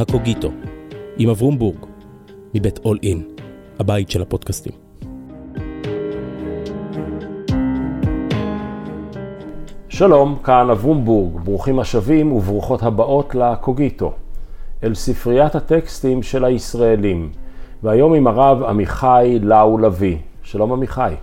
הקוגיטו, עם אברום בורג, מבית אול אין, הבית של הפודקאסטים. שלום, כאן אברום בורג, ברוכים השבים וברוכות הבאות לקוגיטו, אל ספריית הטקסטים של הישראלים, והיום עם הרב עמיחי לאו לביא. שלום עמיחי.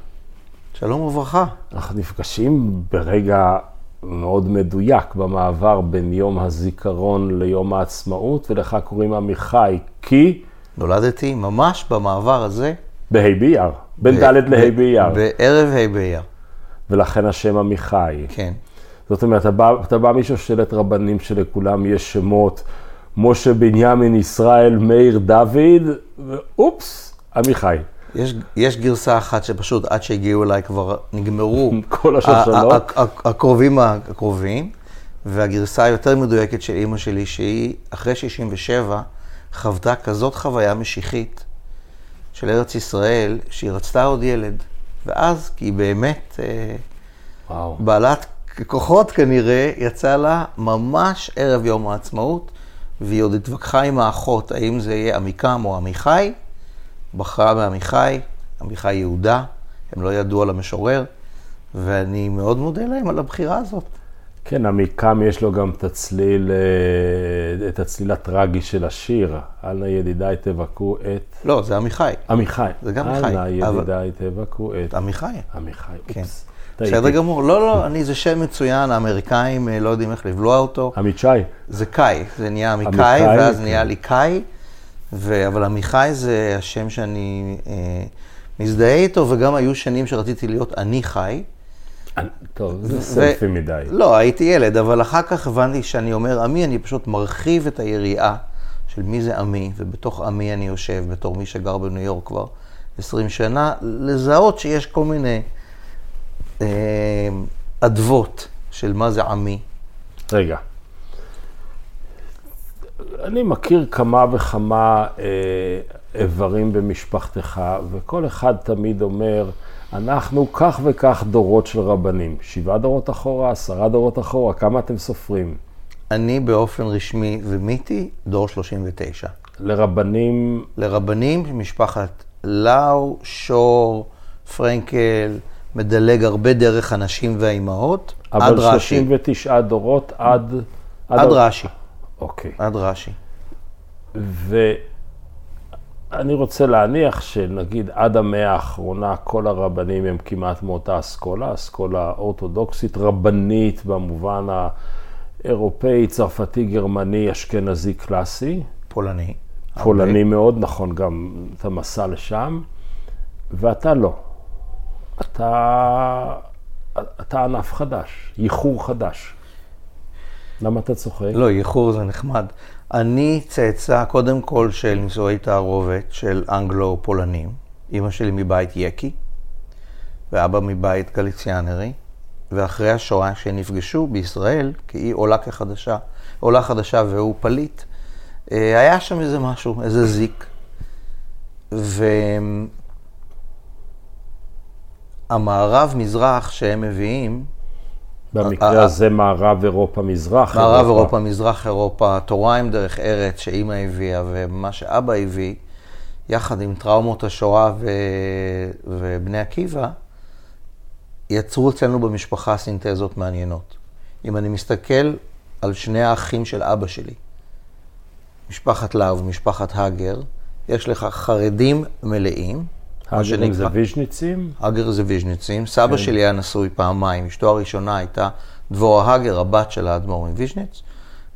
שלום וברכה. אנחנו נפגשים ברגע מאוד מדויק במעבר בין יום הזיכרון ליום העצמאות, ולך קוראים עמיחי, כי... נולדתי ממש במעבר הזה. בה' באייר, בין ד' לה' באייר. בערב ה' באייר. ולכן השם עמיחי. כן. זאת אומרת, אתה בא, אתה בא משושלת רבנים שלכולם יש שמות, משה בנימין, ישראל, מאיר, דוד, ואופס, עמיחי. יש, יש גרסה אחת שפשוט עד שהגיעו אליי כבר נגמרו כל השושלות. הקרובים הקרובים, והגרסה היותר מדויקת של אימא שלי, שהיא אחרי 67 חוותה כזאת חוויה משיחית של ארץ ישראל, שהיא רצתה עוד ילד. ואז, כי היא באמת אה, וואו. בעלת כוחות כנראה, יצא לה ממש ערב יום העצמאות, והיא עוד התווכחה עם האחות, האם זה יהיה עמיקם או עמיחי. בחרה בעמיחי, עמיחי יהודה, הם לא ידעו על המשורר, ואני מאוד מודה להם על הבחירה הזאת. כן, עמיקם יש לו גם את הצליל, אה, את הצליל הטרגי של השיר. אל נא ידידיי תבכו את... לא, זה עמיחי. עמיחי. זה גם עמיחי. אל נא אבל- ידידיי תבכו את... עמיחי. עמיחי, כן. אופס. בסדר. גמור. לא, לא, אני, זה שם מצוין, האמריקאים אה, לא יודעים איך לבלוע אותו. עמיצ'י. זה קאי, זה נהיה עמיקאי, עמיקאי, ואז כן. נהיה לי קאי, ו... אבל עמיחי זה השם שאני אה, מזדהה איתו, וגם היו שנים שרציתי להיות אני חי. טוב, זה סלפי מדי. לא, הייתי ילד, אבל אחר כך הבנתי שאני אומר עמי, אני פשוט מרחיב את היריעה של מי זה עמי, ובתוך עמי אני יושב, בתור מי שגר בניו יורק כבר 20 שנה, לזהות שיש כל מיני אה, אדוות של מה זה עמי. רגע. אני מכיר כמה וכמה אה, איברים במשפחתך, וכל אחד תמיד אומר, אנחנו כך וכך דורות של רבנים. שבעה דורות אחורה, עשרה דורות אחורה, כמה אתם סופרים? אני באופן רשמי ומיתי דור 39. לרבנים, לרבנים, משפחת לאו, שור, פרנקל, מדלג הרבה דרך הנשים והאימהות, עד אבל רש"י. 39 דורות עד... עד רש"י. אוקיי. עד רש"י. ואני רוצה להניח שנגיד עד המאה האחרונה כל הרבנים הם כמעט מאותה אסכולה, אסכולה אורתודוקסית, רבנית במובן האירופאי, צרפתי, גרמני, אשכנזי קלאסי, פולני. פולני מאוד, נכון, גם את המסע לשם, ואתה לא. אתה, אתה ענף חדש, ייחור חדש. למה אתה צוחק? לא, איחור זה נחמד. אני צאצא קודם כל של נישואי תערובת של אנגלו-פולנים. אימא שלי מבית יקי, ואבא מבית גליציאנרי. ואחרי השואה שנפגשו בישראל, כי היא עולה כחדשה, עולה חדשה והוא פליט, אה, היה שם איזה משהו, איזה זיק. והמערב-מזרח שהם מביאים, במקרה הזה מערב אירופה, מזרח מערב אירופה, מזרח אירופה, תורה עם דרך ארץ שאימא הביאה ומה שאבא הביא, יחד עם טראומות השואה ו... ובני עקיבא, יצרו אצלנו במשפחה סינתזות מעניינות. אם אני מסתכל על שני האחים של אבא שלי, משפחת להב ומשפחת הגר, יש לך חרדים מלאים, מה הגרים זה ויז'ניצים? הגר זה ויז'ניצים. סבא כן. שלי היה נשוי פעמיים, אשתו הראשונה הייתה דבורה הגר, הבת של האדמו"ר מוויז'ניץ,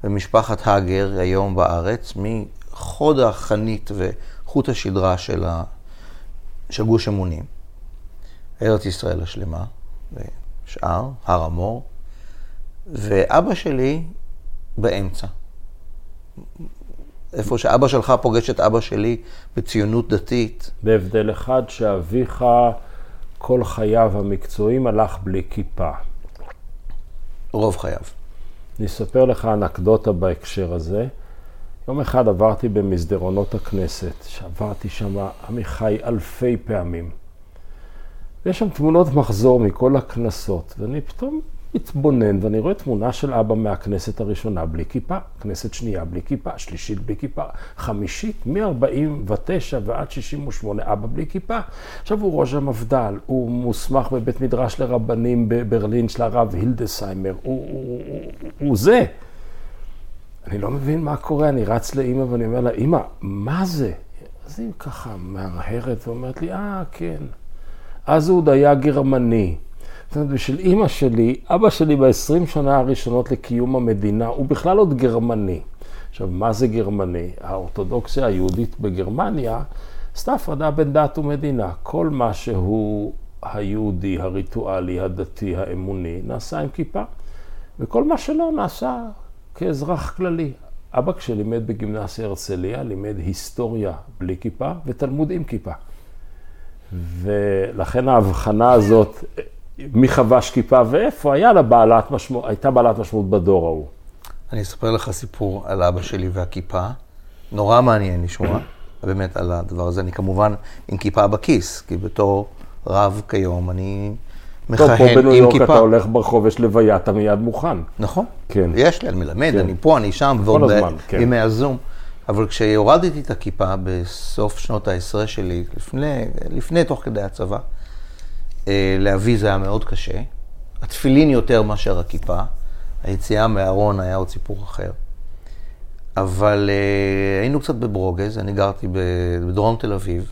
ומשפחת הגר היום בארץ, מחוד החנית וחוט השדרה של, ה... של גוש אמונים. ארץ ישראל השלמה, ושאר, הר המור, ואבא שלי באמצע. איפה שאבא שלך פוגש את אבא שלי בציונות דתית, בהבדל אחד שאביך כל חייו המקצועיים הלך בלי כיפה. רוב חייו. אני אספר לך אנקדוטה בהקשר הזה. יום אחד עברתי במסדרונות הכנסת, שעברתי שם עמיחי אלפי פעמים. ויש שם תמונות מחזור מכל הכנסות, ואני פתאום מתבונן ואני רואה תמונה של אבא מהכנסת הראשונה בלי כיפה, כנסת שנייה בלי כיפה, שלישית בלי כיפה, חמישית מ-49 ועד 68 אבא בלי כיפה. עכשיו הוא ראש המפד"ל, הוא מוסמך בבית מדרש לרבנים בברלין של הרב הילדסיימר, הוא, הוא, הוא, הוא זה. אני לא מבין מה קורה, אני רץ לאימא ואני אומר לה, אימא, מה זה? אז היא ככה מהרהרת ואומרת לי, אה, כן. אז הוא עוד היה גרמני. בשביל אימא שלי, אבא שלי ב-20 שנה הראשונות לקיום המדינה, הוא בכלל עוד גרמני. עכשיו, מה זה גרמני? האורתודוקסיה היהודית בגרמניה עשתה הפרדה בין דת ומדינה. כל מה שהוא היהודי, הריטואלי, הדתי, האמוני, נעשה עם כיפה. וכל מה שלא נעשה כאזרח כללי. אבא כשלימד בגימנסיה הרצליה, לימד היסטוריה בלי כיפה ותלמוד עם כיפה. ולכן ההבחנה הזאת, מי חבש כיפה ואיפה, היה לה בעלת משמעות, הייתה בעלת משמעות בדור ההוא. אני אספר לך סיפור על אבא שלי והכיפה. נורא מעניין לשמוע, באמת, על הדבר הזה. אני כמובן עם כיפה בכיס, כי בתור רב כיום אני מכהן עם כיפה. פה בניו יורק אתה הולך ברחוב, יש לוויה, אתה מיד מוכן. נכון. כן. יש לי, אני מלמד, כן. אני פה, אני שם, ועוד הזמן, כן. בימי הזום. אבל כשהורדתי את הכיפה בסוף שנות העשרה שלי, לפני, לפני, תוך כדי הצבא, לאבי זה היה מאוד קשה. התפילין יותר מאשר הכיפה. היציאה מהארון היה עוד סיפור אחר. אבל אה, היינו קצת בברוגז, אני גרתי בדרום תל אביב,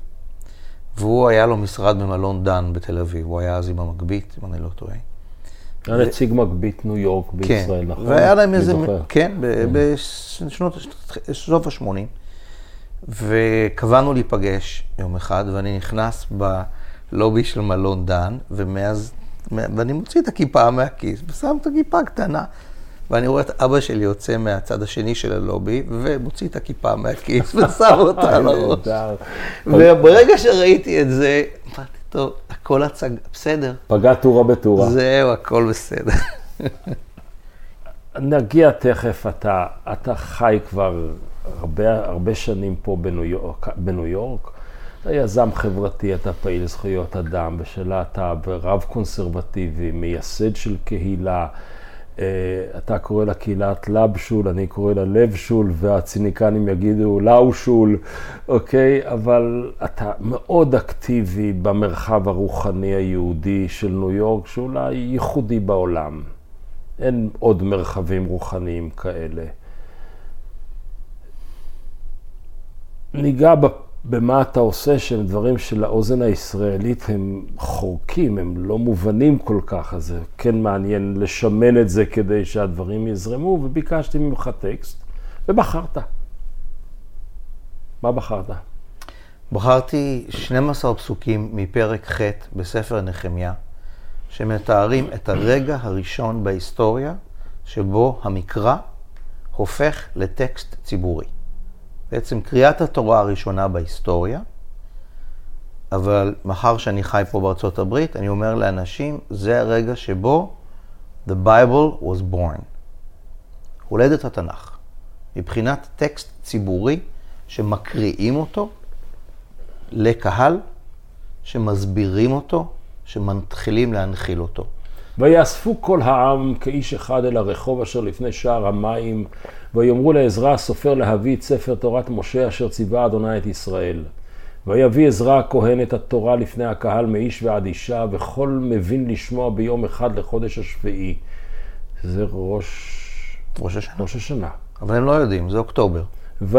והוא היה לו משרד במלון דן בתל אביב, הוא היה אז עם המגבית, אם אני לא טועה. היה נציג מגבית ניו יורק כן. בישראל, נכון? והיה להם איזה, כן, בשנות, סוף ה-80. וקבענו להיפגש יום אחד, ואני נכנס בלובי של מלון דן, ומאז, ואני מוציא את הכיפה מהכיס, ושם את הכיפה הקטנה. ואני רואה את אבא שלי יוצא מהצד השני של הלובי, ומוציא את הכיפה מהכיס ושם אותה על הראש. וברגע שראיתי את זה, אמרתי, טוב, הכל הצג... בסדר. פגע טורה בטורה. זהו, הכל בסדר. נגיע תכף, אתה, אתה חי כבר הרבה, הרבה שנים פה בניו יורק, בניו יורק. אתה יזם חברתי, אתה פעיל זכויות אדם, בשלה אתה רב קונסרבטיבי, מייסד של קהילה. אה, אתה קורא לה קהילת לבשול, אני קורא לה לבשול, והציניקנים יגידו לאושול, אוקיי? אבל אתה מאוד אקטיבי במרחב הרוחני היהודי של ניו יורק, שאולי ייחודי בעולם. אין עוד מרחבים רוחניים כאלה. ניגע במה אתה עושה שהם דברים שלאוזן הישראלית הם חורקים, הם לא מובנים כל כך, אז זה כן מעניין לשמן את זה כדי שהדברים יזרמו, וביקשתי ממך טקסט, ובחרת. מה בחרת? בחרתי 12 פסוקים מפרק ח' בספר נחמיה, שמתארים את הרגע הראשון בהיסטוריה שבו המקרא הופך לטקסט ציבורי. בעצם קריאת התורה הראשונה בהיסטוריה, אבל מאחר שאני חי פה בארצות הברית, אני אומר לאנשים, זה הרגע שבו The Bible was born. הולדת התנ"ך. מבחינת טקסט ציבורי שמקריאים אותו לקהל, שמסבירים אותו, שמתחילים להנחיל אותו. ויאספו כל העם כאיש אחד אל הרחוב אשר לפני שער המים, ויאמרו לעזרא הסופר להביא את ספר תורת משה אשר ציווה אדוני את ישראל. ויביא עזרא הכהן את התורה לפני הקהל מאיש ועד אישה, וכל מבין לשמוע ביום אחד לחודש השביעי. זה ראש... ראש השנה. ראש השנה. אבל הם לא יודעים, זה אוקטובר. ו...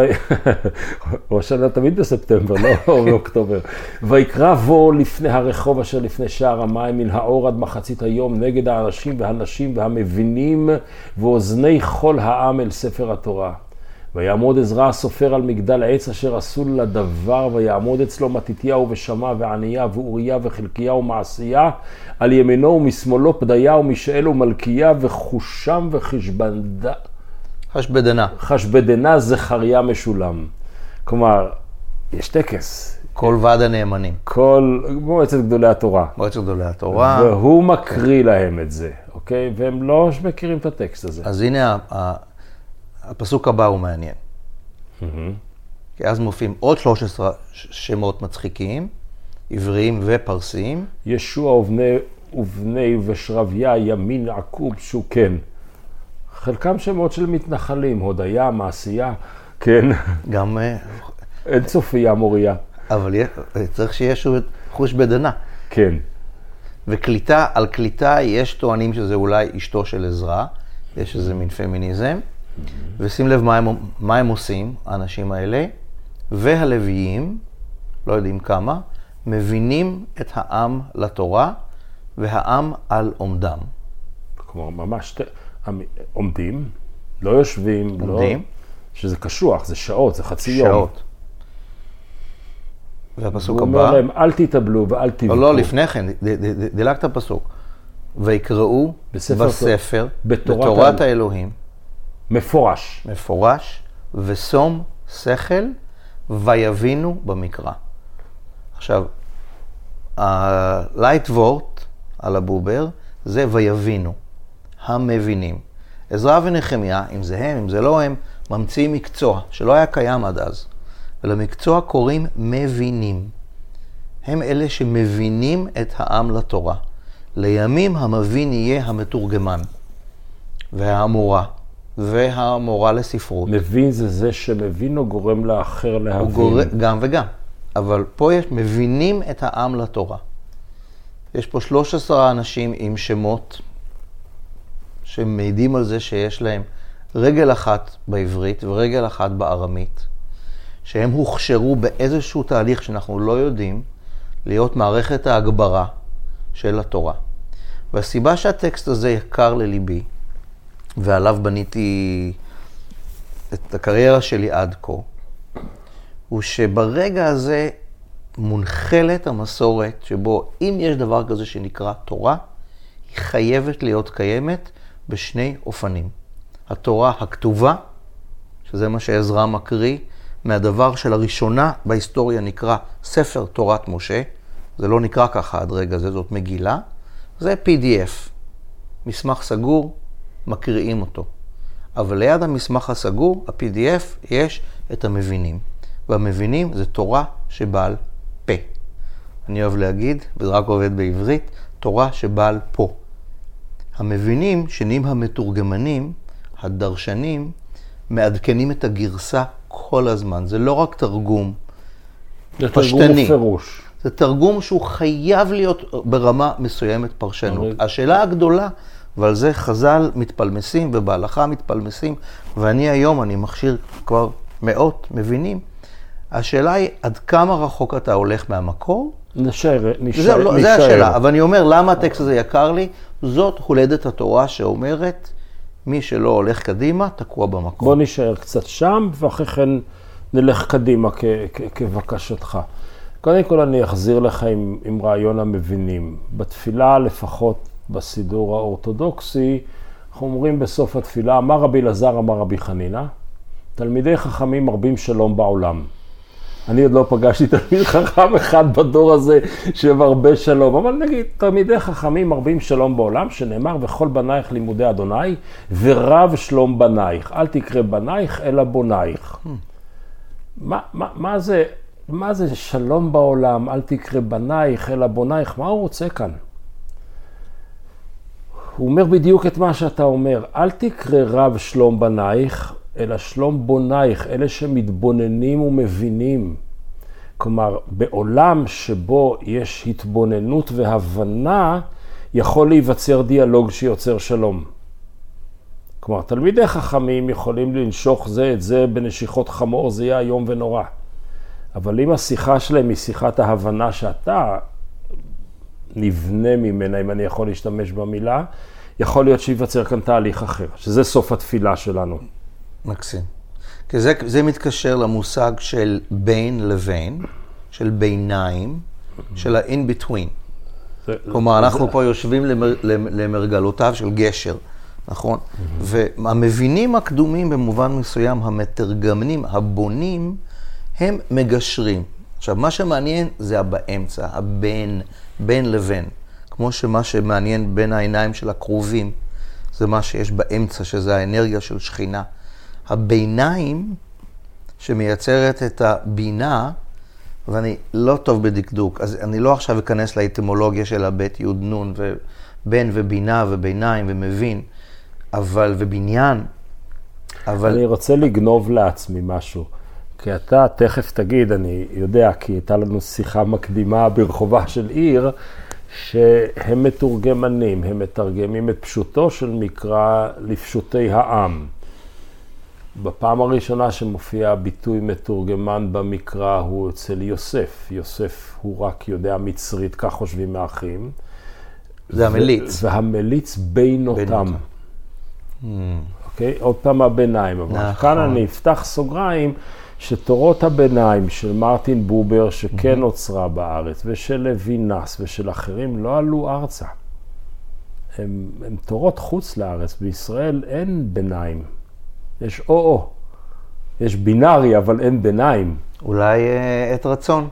ראש השנה תמיד בספטמבר, לא באוקטובר. ויקרא בו לפני הרחוב אשר לפני שער המים מן האור עד מחצית היום נגד האנשים והנשים והמבינים ואוזני כל העם אל ספר התורה. ויעמוד עזרא הסופר על מגדל עץ אשר עשו לדבר, ויעמוד אצלו מתתיהו ושמע ועניה ואוריה וחלקיה ומעשיה, על ימינו ומשמאלו פדיה ומישאל ומלכיה וחושם וחשבנדה. חשבדנה. חשבדנה זכריה משולם. כלומר, יש טקס. כל ועד הנאמנים. כל מועצת גדולי התורה. מועצת גדולי התורה. והוא מקריא להם את זה, אוקיי? והם לא מכירים את הטקסט הזה. אז הנה, הפסוק הבא הוא מעניין. כי אז מופיעים עוד 13 שמות מצחיקים, עבריים ופרסיים. ישוע ובני ובני ושרביה ימין עקוב שוקן. חלקם שמות של מתנחלים, הודיה, מעשייה, כן, גם, אה, אין צופיה מוריה, אבל צריך שיהיה שוב חוש בדנה. כן. וקליטה, על קליטה יש טוענים שזה אולי אשתו של עזרא, יש איזה מין פמיניזם, ושים לב מה הם, מה הם עושים, האנשים האלה, והלוויים, לא יודעים כמה, מבינים את העם לתורה, והעם על עומדם. כלומר, ממש עומדים, לא יושבים, עומדים. לא... שזה קשוח, זה שעות, זה חצי יום. שעות. והפסוק הוא אומר הבא, להם, אל תתאבלו ואל תבכו. לא, לא, לפני כן, ד- ד- ד- דילגת פסוק. ויקראו בספר בספר, בתורת בתורת האל- האלוהים, מפורש. מפורש, ושום שכל, ויבינו במקרא. עכשיו, ה-light word על הבובר זה ויבינו, המבינים. עזרא ונחמיה, אם זה הם, אם זה לא הם, ממציאים מקצוע שלא היה קיים עד אז. ולמקצוע קוראים מבינים. הם אלה שמבינים את העם לתורה. לימים המבין יהיה המתורגמן, והמורה, והמורה לספרות. מבין זה זה שמבין או גורם לאחר הוא להבין. גורם, גם וגם. אבל פה יש, מבינים את העם לתורה. יש פה 13 אנשים עם שמות שמעידים על זה שיש להם רגל אחת בעברית ורגל אחת בארמית, שהם הוכשרו באיזשהו תהליך שאנחנו לא יודעים להיות מערכת ההגברה של התורה. והסיבה שהטקסט הזה יקר לליבי, ועליו בניתי את הקריירה שלי עד כה, הוא שברגע הזה מונחלת המסורת שבו אם יש דבר כזה שנקרא תורה, היא חייבת להיות קיימת בשני אופנים. התורה הכתובה, שזה מה שעזרא מקריא, מהדבר שלראשונה בהיסטוריה נקרא ספר תורת משה, זה לא נקרא ככה עד רגע זה, זאת מגילה, זה PDF, מסמך סגור, מקריאים אותו. אבל ליד המסמך הסגור, ה-PDF, יש את המבינים. והמבינים זה תורה שבעל פה. אני אוהב להגיד, וזה רק עובד בעברית, תורה שבעל פה. המבינים, שנהיים המתורגמנים, הדרשנים, מעדכנים את הגרסה כל הזמן. זה לא רק תרגום, זה תרגום פשטני. ופירוש. זה תרגום שהוא חייב להיות ברמה מסוימת פרשנות. אבל- השאלה הגדולה, ועל זה חז"ל מתפלמסים ובהלכה מתפלמסים, ואני היום, אני מכשיר כבר מאות מבינים, השאלה היא עד כמה רחוק אתה הולך מהמקור? נשאר, נשאר, זה, לא, זה נשאר. השאלה, אבל אני אומר, למה הטקסט הזה יקר לי? זאת הולדת התורה שאומרת, מי שלא הולך קדימה, תקוע במקום. בוא נשאר קצת שם, ואחרי כן נלך קדימה כ- כ- כבקשתך. קודם כל אני אחזיר לך עם, עם רעיון המבינים. בתפילה, לפחות בסידור האורתודוקסי, אנחנו אומרים בסוף התפילה, אמר רבי אלעזר, אמר רבי חנינא, תלמידי חכמים מרבים שלום בעולם. אני עוד לא פגשתי תלמיד חכם אחד בדור הזה שמרבה שלום, אבל נגיד, תלמידי חכמים מרבים שלום בעולם, שנאמר, וכל בנייך לימודי אדוני, ורב שלום בנייך. אל תקרא בנייך, אלא בונייך. מה, מה, מה, זה, מה זה שלום בעולם, אל תקרא בנייך, אלא בונייך? מה הוא רוצה כאן? הוא אומר בדיוק את מה שאתה אומר, אל תקרא רב שלום בנייך, אלא שלום בונייך, אלה שמתבוננים ומבינים. כלומר, בעולם שבו יש התבוננות והבנה, יכול להיווצר דיאלוג שיוצר שלום. כלומר, תלמידי חכמים יכולים לנשוך זה את זה בנשיכות חמור, זה יהיה איום ונורא. אבל אם השיחה שלהם היא שיחת ההבנה שאתה נבנה ממנה, אם אני יכול להשתמש במילה, יכול להיות שייווצר כאן תהליך אחר, שזה סוף התפילה שלנו. מקסים. כי זה, זה מתקשר למושג של בין לבין, של ביניים, של ה-in between. זה- כלומר, אנחנו פה יושבים למר, למ- למרגלותיו של גשר, נכון? והמבינים הקדומים במובן מסוים, המתרגמנים, הבונים, הם מגשרים. עכשיו, מה שמעניין זה הבאמצע, הבין, בין לבין. כמו שמה שמעניין בין העיניים של הקרובים, זה מה שיש באמצע, שזה האנרגיה של שכינה. הביניים שמייצרת את הבינה, אז אני לא טוב בדקדוק, אז אני לא עכשיו אכנס לאטימולוגיה של הבית יוד נון, ובן ובינה וביניים ומבין, אבל, ובניין, אבל... אני רוצה לגנוב לעצמי משהו. כי אתה תכף תגיד, אני יודע, כי הייתה לנו שיחה מקדימה ברחובה של עיר, שהם מתורגמנים, הם מתרגמים את פשוטו של מקרא לפשוטי העם. בפעם הראשונה שמופיע הביטוי מתורגמן במקרא הוא אצל יוסף. יוסף הוא רק יודע מצרית, כך חושבים האחים. זה המליץ. והמליץ בין אותם. Hmm. אוקיי? עוד פעם הביניים. אבל נכון. כאן אני אפתח סוגריים. שתורות הביניים של מרטין בובר, שכן mm-hmm. נוצרה בארץ, ושל לוינס ושל אחרים, לא עלו ארצה. הם, הם תורות חוץ לארץ. בישראל אין ביניים. יש או-או. יש בינארי, אבל אין ביניים. אולי אה, עת רצון.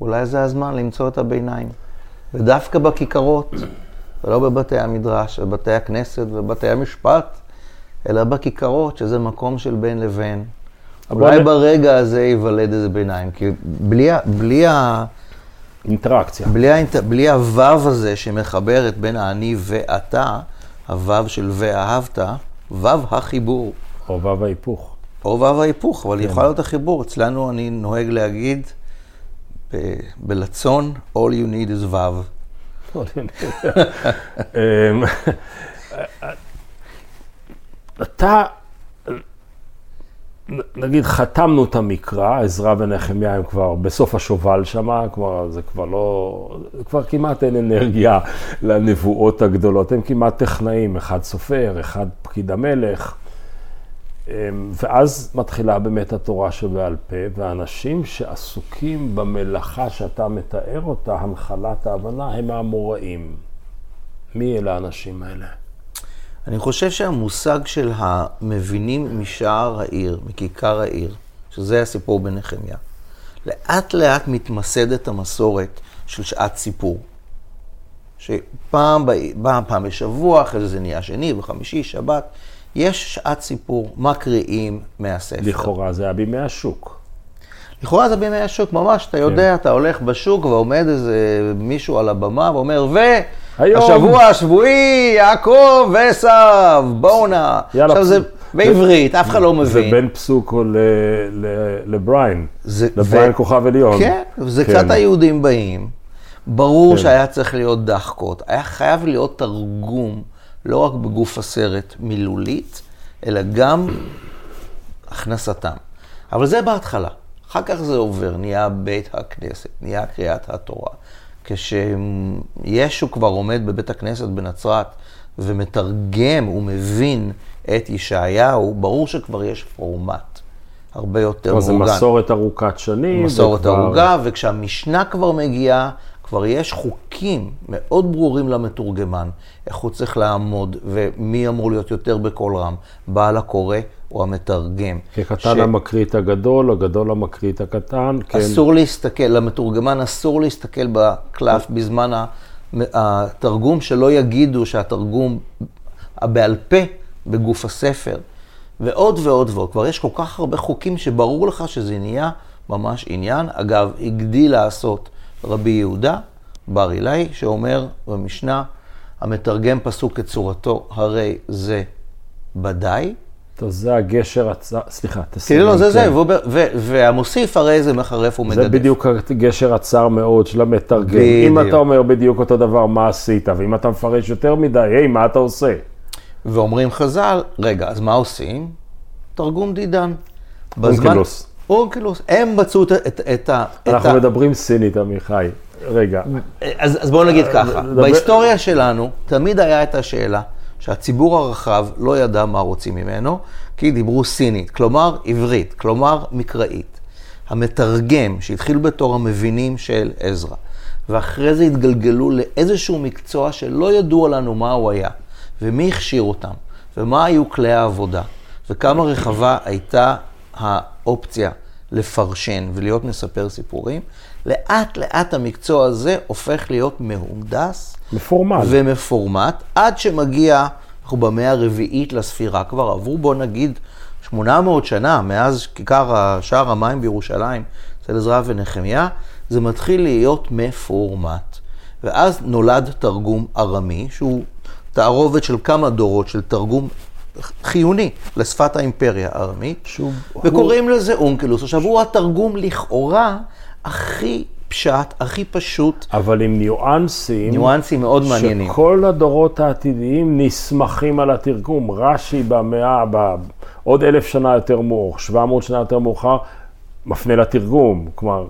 אולי זה הזמן למצוא את הביניים. ודווקא בכיכרות, ולא בבתי המדרש, בבתי הכנסת ובתי המשפט, אלא בכיכרות, שזה מקום של בין לבין. אולי ברגע הזה ייוולד איזה ביניים, כי בלי, בלי ה... אינטראקציה. בלי, האינט... בלי הוו הזה שמחברת בין האני ואתה, הוו של ואהבת, וו החיבור. או וו ההיפוך. או וו ההיפוך, אבל כן. יכול להיות החיבור. אצלנו אני נוהג להגיד ב... בלצון, all you need is וו. אמ, אתה נגיד חתמנו את המקרא, עזרא ונחמיה הם כבר בסוף השובל שם, כלומר זה כבר לא, כבר כמעט אין אנרגיה לנבואות הגדולות, הם כמעט טכנאים, אחד סופר, אחד פקיד המלך. אמ, ואז מתחילה באמת התורה שבעל פה, ואנשים שעסוקים במלאכה שאתה מתאר אותה, הנחלת ההבנה, הם האמוראים. מי אלה האנשים האלה? אני חושב שהמושג של המבינים משער העיר, מכיכר העיר, שזה הסיפור בנחמיה, לאט לאט מתמסדת המסורת של שעת סיפור. שפעם באה פעם בשבוע, אחרי זה זה נהיה שני וחמישי, שבת, יש שעת סיפור, מקריאים מהספר. לכאורה זה היה בימי השוק. לכאורה זה בימי השוק, ממש, אתה יודע, כן. אתה הולך בשוק ועומד איזה מישהו על הבמה ואומר, ו... היום. השבוע השבועי, יעקב ועשו, בואו נא. יאללה. עכשיו זה בעברית, אף אחד לא מבין. זה בין פסוקו לבריין, לבריין כוכב עליון. כן, זה כן. קצת היהודים באים. ברור כן. שהיה צריך להיות דחקות, היה חייב להיות תרגום, לא רק בגוף הסרט מילולית, אלא גם הכנסתם. אבל זה בהתחלה. אחר כך זה עובר, נהיה בית הכנסת, נהיה קריאת התורה. כשישו כבר עומד בבית הכנסת בנצרת ומתרגם ומבין את ישעיהו, ברור שכבר יש פורמט הרבה יותר מאורגן. זה מסורת ארוכת שנים. מסורת וכבר... ארוכה, וכשהמשנה כבר מגיעה, כבר יש חוקים מאוד ברורים למתורגמן, איך הוא צריך לעמוד, ומי אמור להיות יותר בקול רם, בעל הקורא או המתרגם. כקטן ש... המקריא את הגדול, הגדול המקריא את הקטן. כן. אסור להסתכל, למתורגמן אסור להסתכל בקלף בזמן התרגום, שלא יגידו שהתרגום הבעל פה בגוף הספר. ועוד ועוד ועוד. כבר יש כל כך הרבה חוקים שברור לך שזה נהיה ממש עניין. אגב, הגדיל לעשות רבי יהודה בר אילאי, שאומר במשנה, המתרגם פסוק כצורתו, הרי זה ודאי. טוב, זה הגשר הצר, סליחה, תסיים. כאילו, זה זה, והמוסיף הרי זה מחרף ומגדף. זה בדיוק הגשר הצר מאוד של המתרגם. בדיוק. אם אתה אומר בדיוק אותו דבר, מה עשית? ואם אתה מפרש יותר מדי, היי, מה אתה עושה? ואומרים חז"ל, רגע, אז מה עושים? תרגום דידן. אונקלוס. אונקלוס. הם מצאו את, את, את ה... אנחנו מדברים סינית, עמיחי. רגע. אז, אז בואו נגיד ככה, בהיסטוריה שלנו תמיד היה את השאלה שהציבור הרחב לא ידע מה רוצים ממנו, כי דיברו סינית, כלומר עברית, כלומר מקראית. המתרגם, שהתחיל בתור המבינים של עזרא, ואחרי זה התגלגלו לאיזשהו מקצוע שלא ידוע לנו מה הוא היה, ומי הכשיר אותם, ומה היו כלי העבודה, וכמה רחבה הייתה האופציה לפרשן ולהיות מספר סיפורים, לאט לאט המקצוע הזה הופך להיות מהונדס. מפורמט. ומפורמט, עד שמגיע, אנחנו במאה הרביעית לספירה, כבר עברו בוא נגיד 800 שנה מאז כיכר שער המים בירושלים אצל עזרא ונחמיה, זה מתחיל להיות מפורמט. ואז נולד תרגום ארמי, שהוא תערובת של כמה דורות של תרגום חיוני לשפת האימפריה הארמית, וקוראים לזה אונקלוס. עכשיו, הוא התרגום לכאורה הכי פשט, הכי פשוט, אבל עם ניואנסים. ניואנסים מאוד מעניינים. שכל הדורות העתידיים נסמכים על התרגום. רש"י במאה, ב... עוד אלף שנה יותר מאוחר, 700 שנה יותר מאוחר, מפנה לתרגום. כלומר,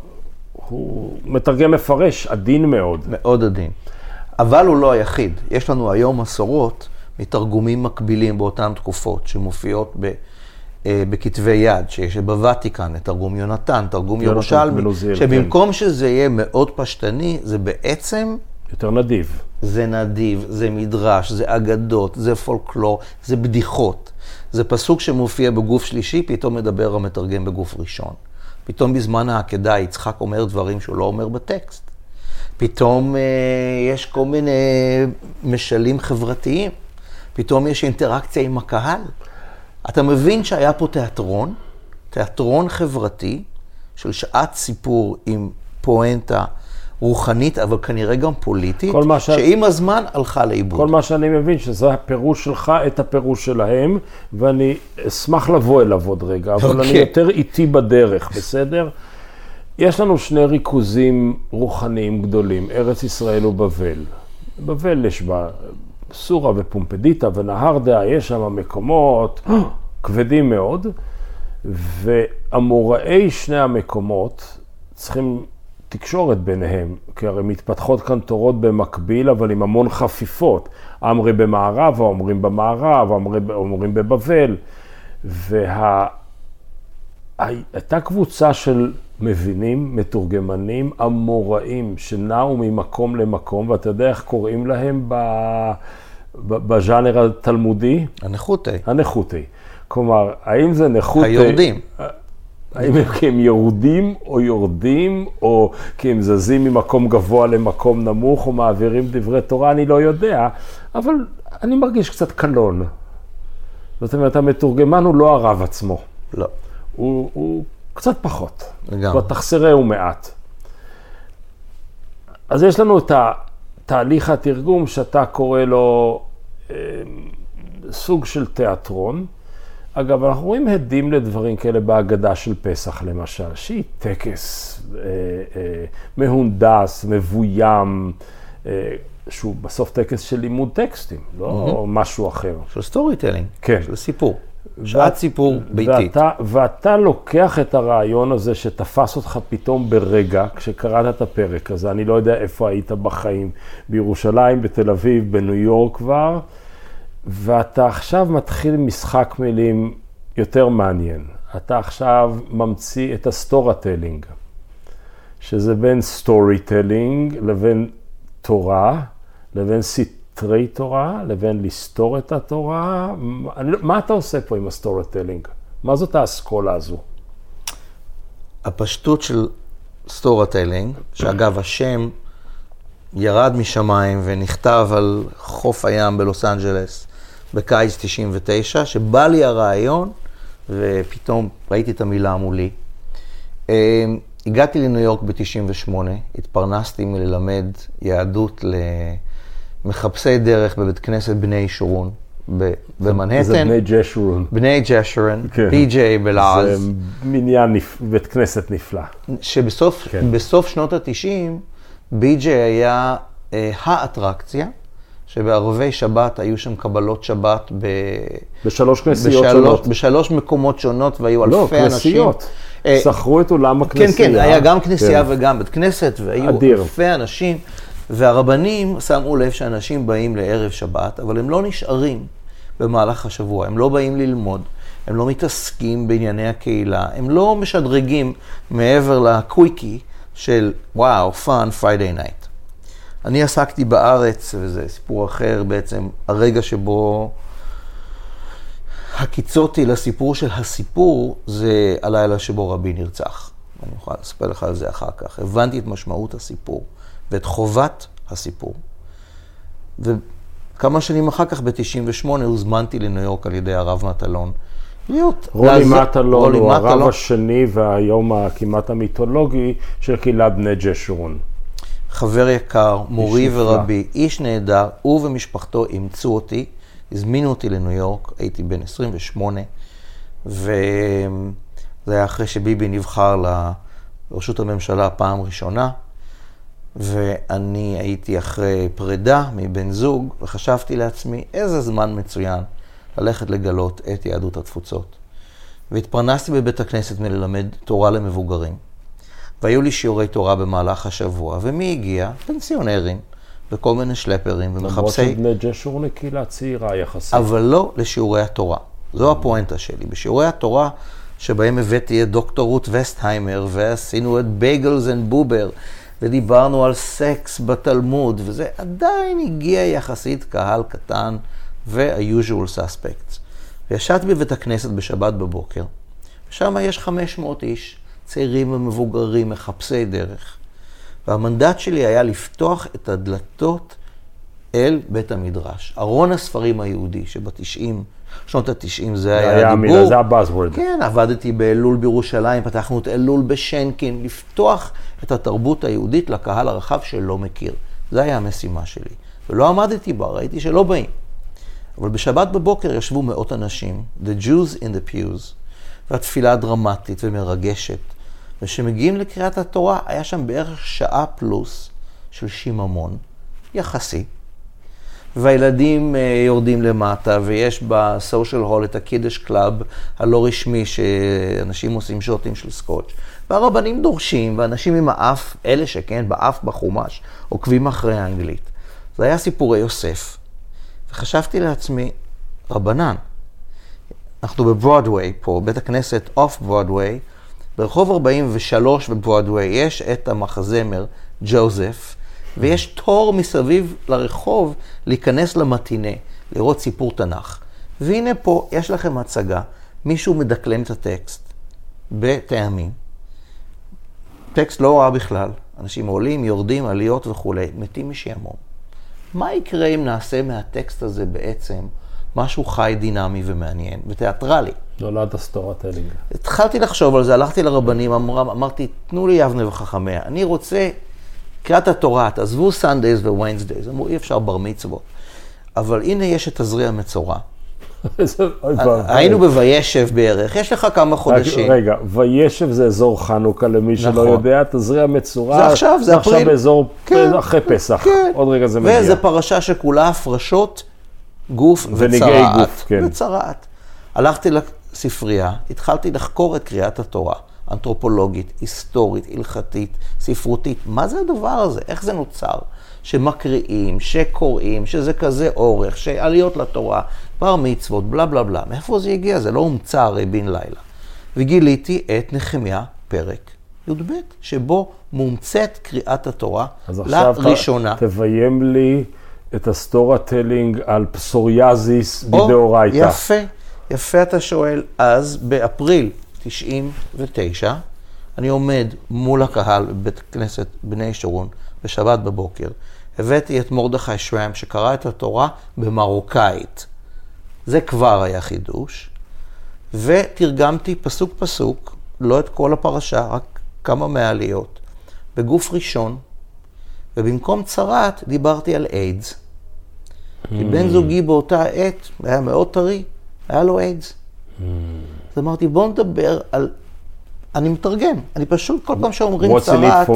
הוא מתרגם מפרש עדין מאוד. מאוד עדין. אבל הוא לא היחיד. יש לנו היום מסורות מתרגומים מקבילים באותן תקופות, שמופיעות ב, בכתבי יד, שיש בוותיקן, יונתן, תרגום יונתן ירושלמי, בן עוזיאל, שבמקום שזה יהיה מאוד פשטני, זה בעצם, יותר נדיב. זה נדיב, זה מדרש, זה אגדות, זה פולקלור, זה בדיחות. זה פסוק שמופיע בגוף שלישי, פתאום מדבר המתרגם בגוף ראשון. פתאום בזמן העקדה יצחק אומר דברים שהוא לא אומר בטקסט. פתאום אה, יש כל מיני משלים חברתיים. פתאום יש אינטראקציה עם הקהל. אתה מבין שהיה פה תיאטרון, תיאטרון חברתי של שעת סיפור עם פואנטה רוחנית, אבל כנראה גם פוליטית, ש- שעם הזמן הלכה לאיבוד. כל מה שאני מבין, שזה הפירוש שלך, את הפירוש שלהם, ואני אשמח לבוא אליו עוד רגע, אבל אני אוקיי. יותר איטי בדרך, בסדר? יש לנו שני ריכוזים רוחניים גדולים, ארץ ישראל ובבל. בבל יש בה סורה ופומפדיטה ונהרדה, יש שם מקומות כבדים מאוד, ואמוראי שני המקומות צריכים תקשורת ביניהם, כי הרי מתפתחות כאן תורות במקביל, אבל עם המון חפיפות. אמרי במערב, האומרים במערב, האומרים- בבבל. והייתה קבוצה של מבינים, מתורגמנים, אמוראים, שנעו ממקום למקום, ואתה יודע איך קוראים להם ב... ב- בז'אנר התלמודי? הנחותי. הנחותי. כלומר, האם זה נחותי... היורדים. האם הם כי הם יורדים או יורדים, או כי הם זזים ממקום גבוה למקום נמוך, או מעבירים דברי תורה, אני לא יודע, אבל אני מרגיש קצת קלון. זאת אומרת, המתורגמן הוא לא הרב עצמו, לא. הוא, הוא קצת פחות. לגמרי. בתחסרהו מעט. אז יש לנו את תהליך התרגום שאתה קורא לו אה, סוג של תיאטרון. אגב, אנחנו רואים הדים לדברים כאלה בהגדה של פסח למשל, שהיא טקס אה, אה, מהונדס, מבוים, אה, שהוא בסוף טקס של לימוד טקסטים, לא משהו אחר. של storytelling. כן. של סיפור. שעת סיפור ביתית. ואתה, ואתה לוקח את הרעיון הזה שתפס אותך פתאום ברגע, כשקראת את הפרק הזה, אני לא יודע איפה היית בחיים, בירושלים, בתל אביב, בניו יורק כבר, ואתה עכשיו מתחיל משחק מילים יותר מעניין. אתה עכשיו ממציא את ה Storahtelling, שזה בין storytelling לבין תורה, לבין סתרי תורה, לבין לסתור את התורה. לא- מה אתה עושה פה עם ה storytelling? מה זאת האסכולה הזו? הפשטות של Storah telling, שאגב, השם ירד משמיים ונכתב על חוף הים בלוס אנג'לס בקיץ 99, שבא לי הרעיון, ופתאום ראיתי את המילה מולי. אה, הגעתי לניו יורק ב-98, התפרנסתי מללמד יהדות למחפשי דרך בבית כנסת בני ישורון ב- במנהטן. זה בני ג'שורון. בני ג'שורון, כן. בלעז. זה מניין, נפ... בית כנסת נפלא. שבסוף כן. שנות ה-90, בי.ג'יי היה אה, האטרקציה, שבערבי שבת היו שם קבלות שבת ב... בשלוש כנסיות בשלוש, שונות. בשלוש מקומות שונות, והיו לא, אלפי אנשים. כנסיות. אה, שכרו את אולם כן, הכנסייה. כן, היה גם כנסייה כן. וגם בית כנסת, והיו אדיר. אלפי אנשים, והרבנים שמו לב שאנשים באים לערב שבת, אבל הם לא נשארים במהלך השבוע, הם לא באים ללמוד, הם לא מתעסקים בענייני הקהילה, הם לא משדרגים מעבר לקוויקי של וואו, fun, Friday night. אני עסקתי בארץ, וזה סיפור אחר בעצם, הרגע שבו הקיצותי לסיפור של הסיפור, זה הלילה שבו רבין נרצח. אני יכול לספר לך על זה אחר כך. הבנתי את משמעות הסיפור ואת חובת הסיפור. וכמה שנים אחר כך, ב-98, הוזמנתי לניו יורק על ידי הרב מטלון להיות. רוני לעז- מטלון רוני הוא הרב מטלון. השני והיום הכמעט המיתולוגי של קהילת בני ג'שורון. חבר יקר, מורי נפלא. ורבי, איש נהדר, הוא ומשפחתו אימצו אותי, הזמינו אותי לניו יורק, הייתי בן 28, וזה היה אחרי שביבי נבחר לראשות הממשלה פעם ראשונה, ואני הייתי אחרי פרידה מבן זוג, וחשבתי לעצמי, איזה זמן מצוין ללכת לגלות את יהדות התפוצות. והתפרנסתי בבית הכנסת מללמד תורה למבוגרים. והיו לי שיעורי תורה במהלך השבוע, ומי הגיע? פנסיונרים, וכל מיני שלפרים למרות ומחפשי... שבני ג'שורון היא קהילה צעירה יחסית. אבל לא לשיעורי התורה. זו הפואנטה שלי. בשיעורי התורה, שבהם הבאתי את דוקטור רות וסטהיימר, ועשינו את Bagels and Buber, ודיברנו על סקס בתלמוד, וזה עדיין הגיע יחסית קהל קטן, וה-usual suspects. וישבתי בבית הכנסת בשבת בבוקר, ושם יש 500 איש, צעירים ומבוגרים, מחפשי דרך. והמנדט שלי היה לפתוח את הדלתות אל בית המדרש. ארון הספרים היהודי שבתשעים, שנות התשעים זה זה היה היה המילה, הדיבור. זה הבאזוורד. כן, עבדתי באלול בירושלים, פתחנו את אלול בשנקין, לפתוח את התרבות היהודית לקהל הרחב שלא מכיר. זו הייתה המשימה שלי. ולא עמדתי בה, ראיתי שלא באים. אבל בשבת בבוקר ישבו מאות אנשים, The Jews in the pews, והתפילה דרמטית ומרגשת. וכשמגיעים לקריאת התורה, היה שם בערך שעה פלוס של שיממון, יחסי. והילדים אה, יורדים למטה, ויש בסושיאל הול את ה Kiddush club הלא רשמי, שאנשים עושים שוטים של סקוץ'. והרבנים דורשים, ואנשים עם האף, אלה שכן, באף בחומש, עוקבים אחרי האנגלית. זה היה סיפורי יוסף. וחשבתי לעצמי, רבנן, אנחנו בברודוויי פה, בית הכנסת אוף ברודוויי, ברחוב 43 בברודוויי יש את המחזמר ג'וזף, ויש תור מסביב לרחוב להיכנס למטינה, לראות סיפור תנ"ך. והנה פה, יש לכם הצגה, מישהו מדקלם את הטקסט בטעמים. טקסט לא רע בכלל, אנשים עולים, יורדים, עליות וכולי, מתים משעמום. מה יקרה אם נעשה מהטקסט הזה בעצם משהו חי, דינמי ומעניין ותיאטרלי? נולד ה Storahtelling. התחלתי לחשוב על זה, הלכתי לרבנים, אמר, אמרתי, תנו לי יבנה וחכמיה. אני רוצה, קריאת התורה, תעזבו Sundays Wednesdays, אמרו, אי אפשר בר מצוות. אבל הנה יש את תזריע אוי ואבוי. היינו בוישב בערך, יש לך כמה חודשים. רגע, וישב זה אזור חנוכה, למי שלא נכון. יודע, תזריע מצורע. זה עכשיו, זה אפריל. עכשיו באזור, כן, אחרי פסח. כן. עוד רגע זה מגיע. וזו פרשה שכולה הפרשות גוף ונגעי וצרעת. גוף, כן. וצרעת. הלכתי לספרייה, התחלתי לחקור את קריאת התורה, אנתרופולוגית, היסטורית, הלכתית, ספרותית. מה זה הדבר הזה? איך זה נוצר? שמקריאים, שקוראים, שזה כזה אורך, שעליות לתורה, בר מצוות, בלה בלה בלה. מאיפה זה הגיע? זה לא הומצא הרי בן לילה. וגיליתי את נחמיה, פרק י"ב, שבו מומצאת קריאת התורה אז עכשיו לראשונה. תביים לי את ה Storahtelling על פסוריאזיס או, בדאורייתא. יפה, יפה אתה שואל. אז באפריל 99, אני עומד מול הקהל בבית כנסת בני שורון בשבת בבוקר. הבאתי את מרדכי שרם שקרא את התורה במרוקאית. זה כבר היה חידוש. ותרגמתי פסוק פסוק, לא את כל הפרשה, רק כמה מהעליות, בגוף ראשון, ובמקום צרעת דיברתי על איידס. כי בן זוגי באותה עת היה מאוד טרי, היה לו איידס. אז אמרתי, בואו נדבר על... אני מתרגם, אני פשוט, כל פעם שאומרים צרעת?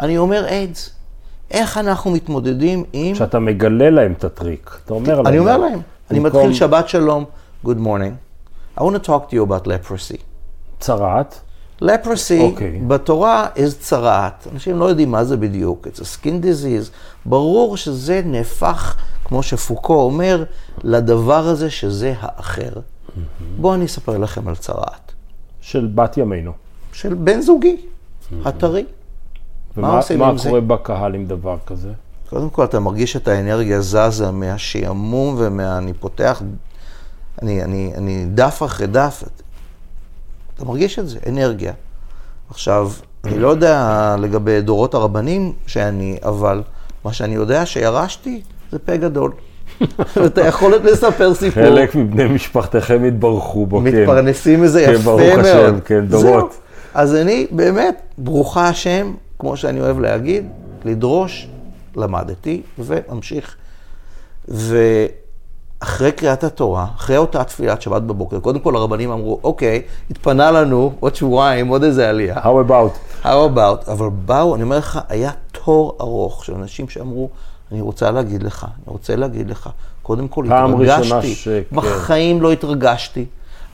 אני אומר איידס. איך אנחנו מתמודדים עם... כשאתה מגלה להם את הטריק, אתה אומר להם. אני אומר להם, אני מתחיל שבת שלום, good morning. I want to talk to you about leprosy. צרעת, leprosy אוקיי. בתורה is צרעת, אנשים לא יודעים מה זה בדיוק, it's a skin disease, ברור שזה נהפך, כמו שפוקו אומר, לדבר הזה שזה האחר. בואו אני אספר לכם על צרעת, של בת ימינו. של בן זוגי, הטרי. ומה מה זה? קורה בקהל עם דבר כזה? קודם כל, אתה מרגיש את האנרגיה זזה מהשעמום ומה... אני פותח, אני, אני, אני דף אחרי דף, אתה מרגיש את זה, אנרגיה. עכשיו, אני לא יודע לגבי דורות הרבנים שאני, אבל מה שאני יודע שירשתי זה פה גדול. ואת היכולת לספר סיפור. חלק מבני משפחתכם התברכו בו, כן. מתפרנסים מזה כן, יפה ברוך מאוד. השם, כן, דורות. זהו. אז אני באמת, ברוכה השם, כמו שאני אוהב להגיד, לדרוש, למדתי וממשיך. ואחרי קריאת התורה, אחרי אותה תפילת שבת בבוקר, קודם כל הרבנים אמרו, אוקיי, התפנה לנו עוד שבועיים, עוד איזה עלייה. How about? How about, אבל באו, אני אומר לך, היה תור ארוך של אנשים שאמרו, אני רוצה להגיד לך, אני רוצה להגיד לך, קודם כל התרגשתי, ש- כן. בחיים לא התרגשתי.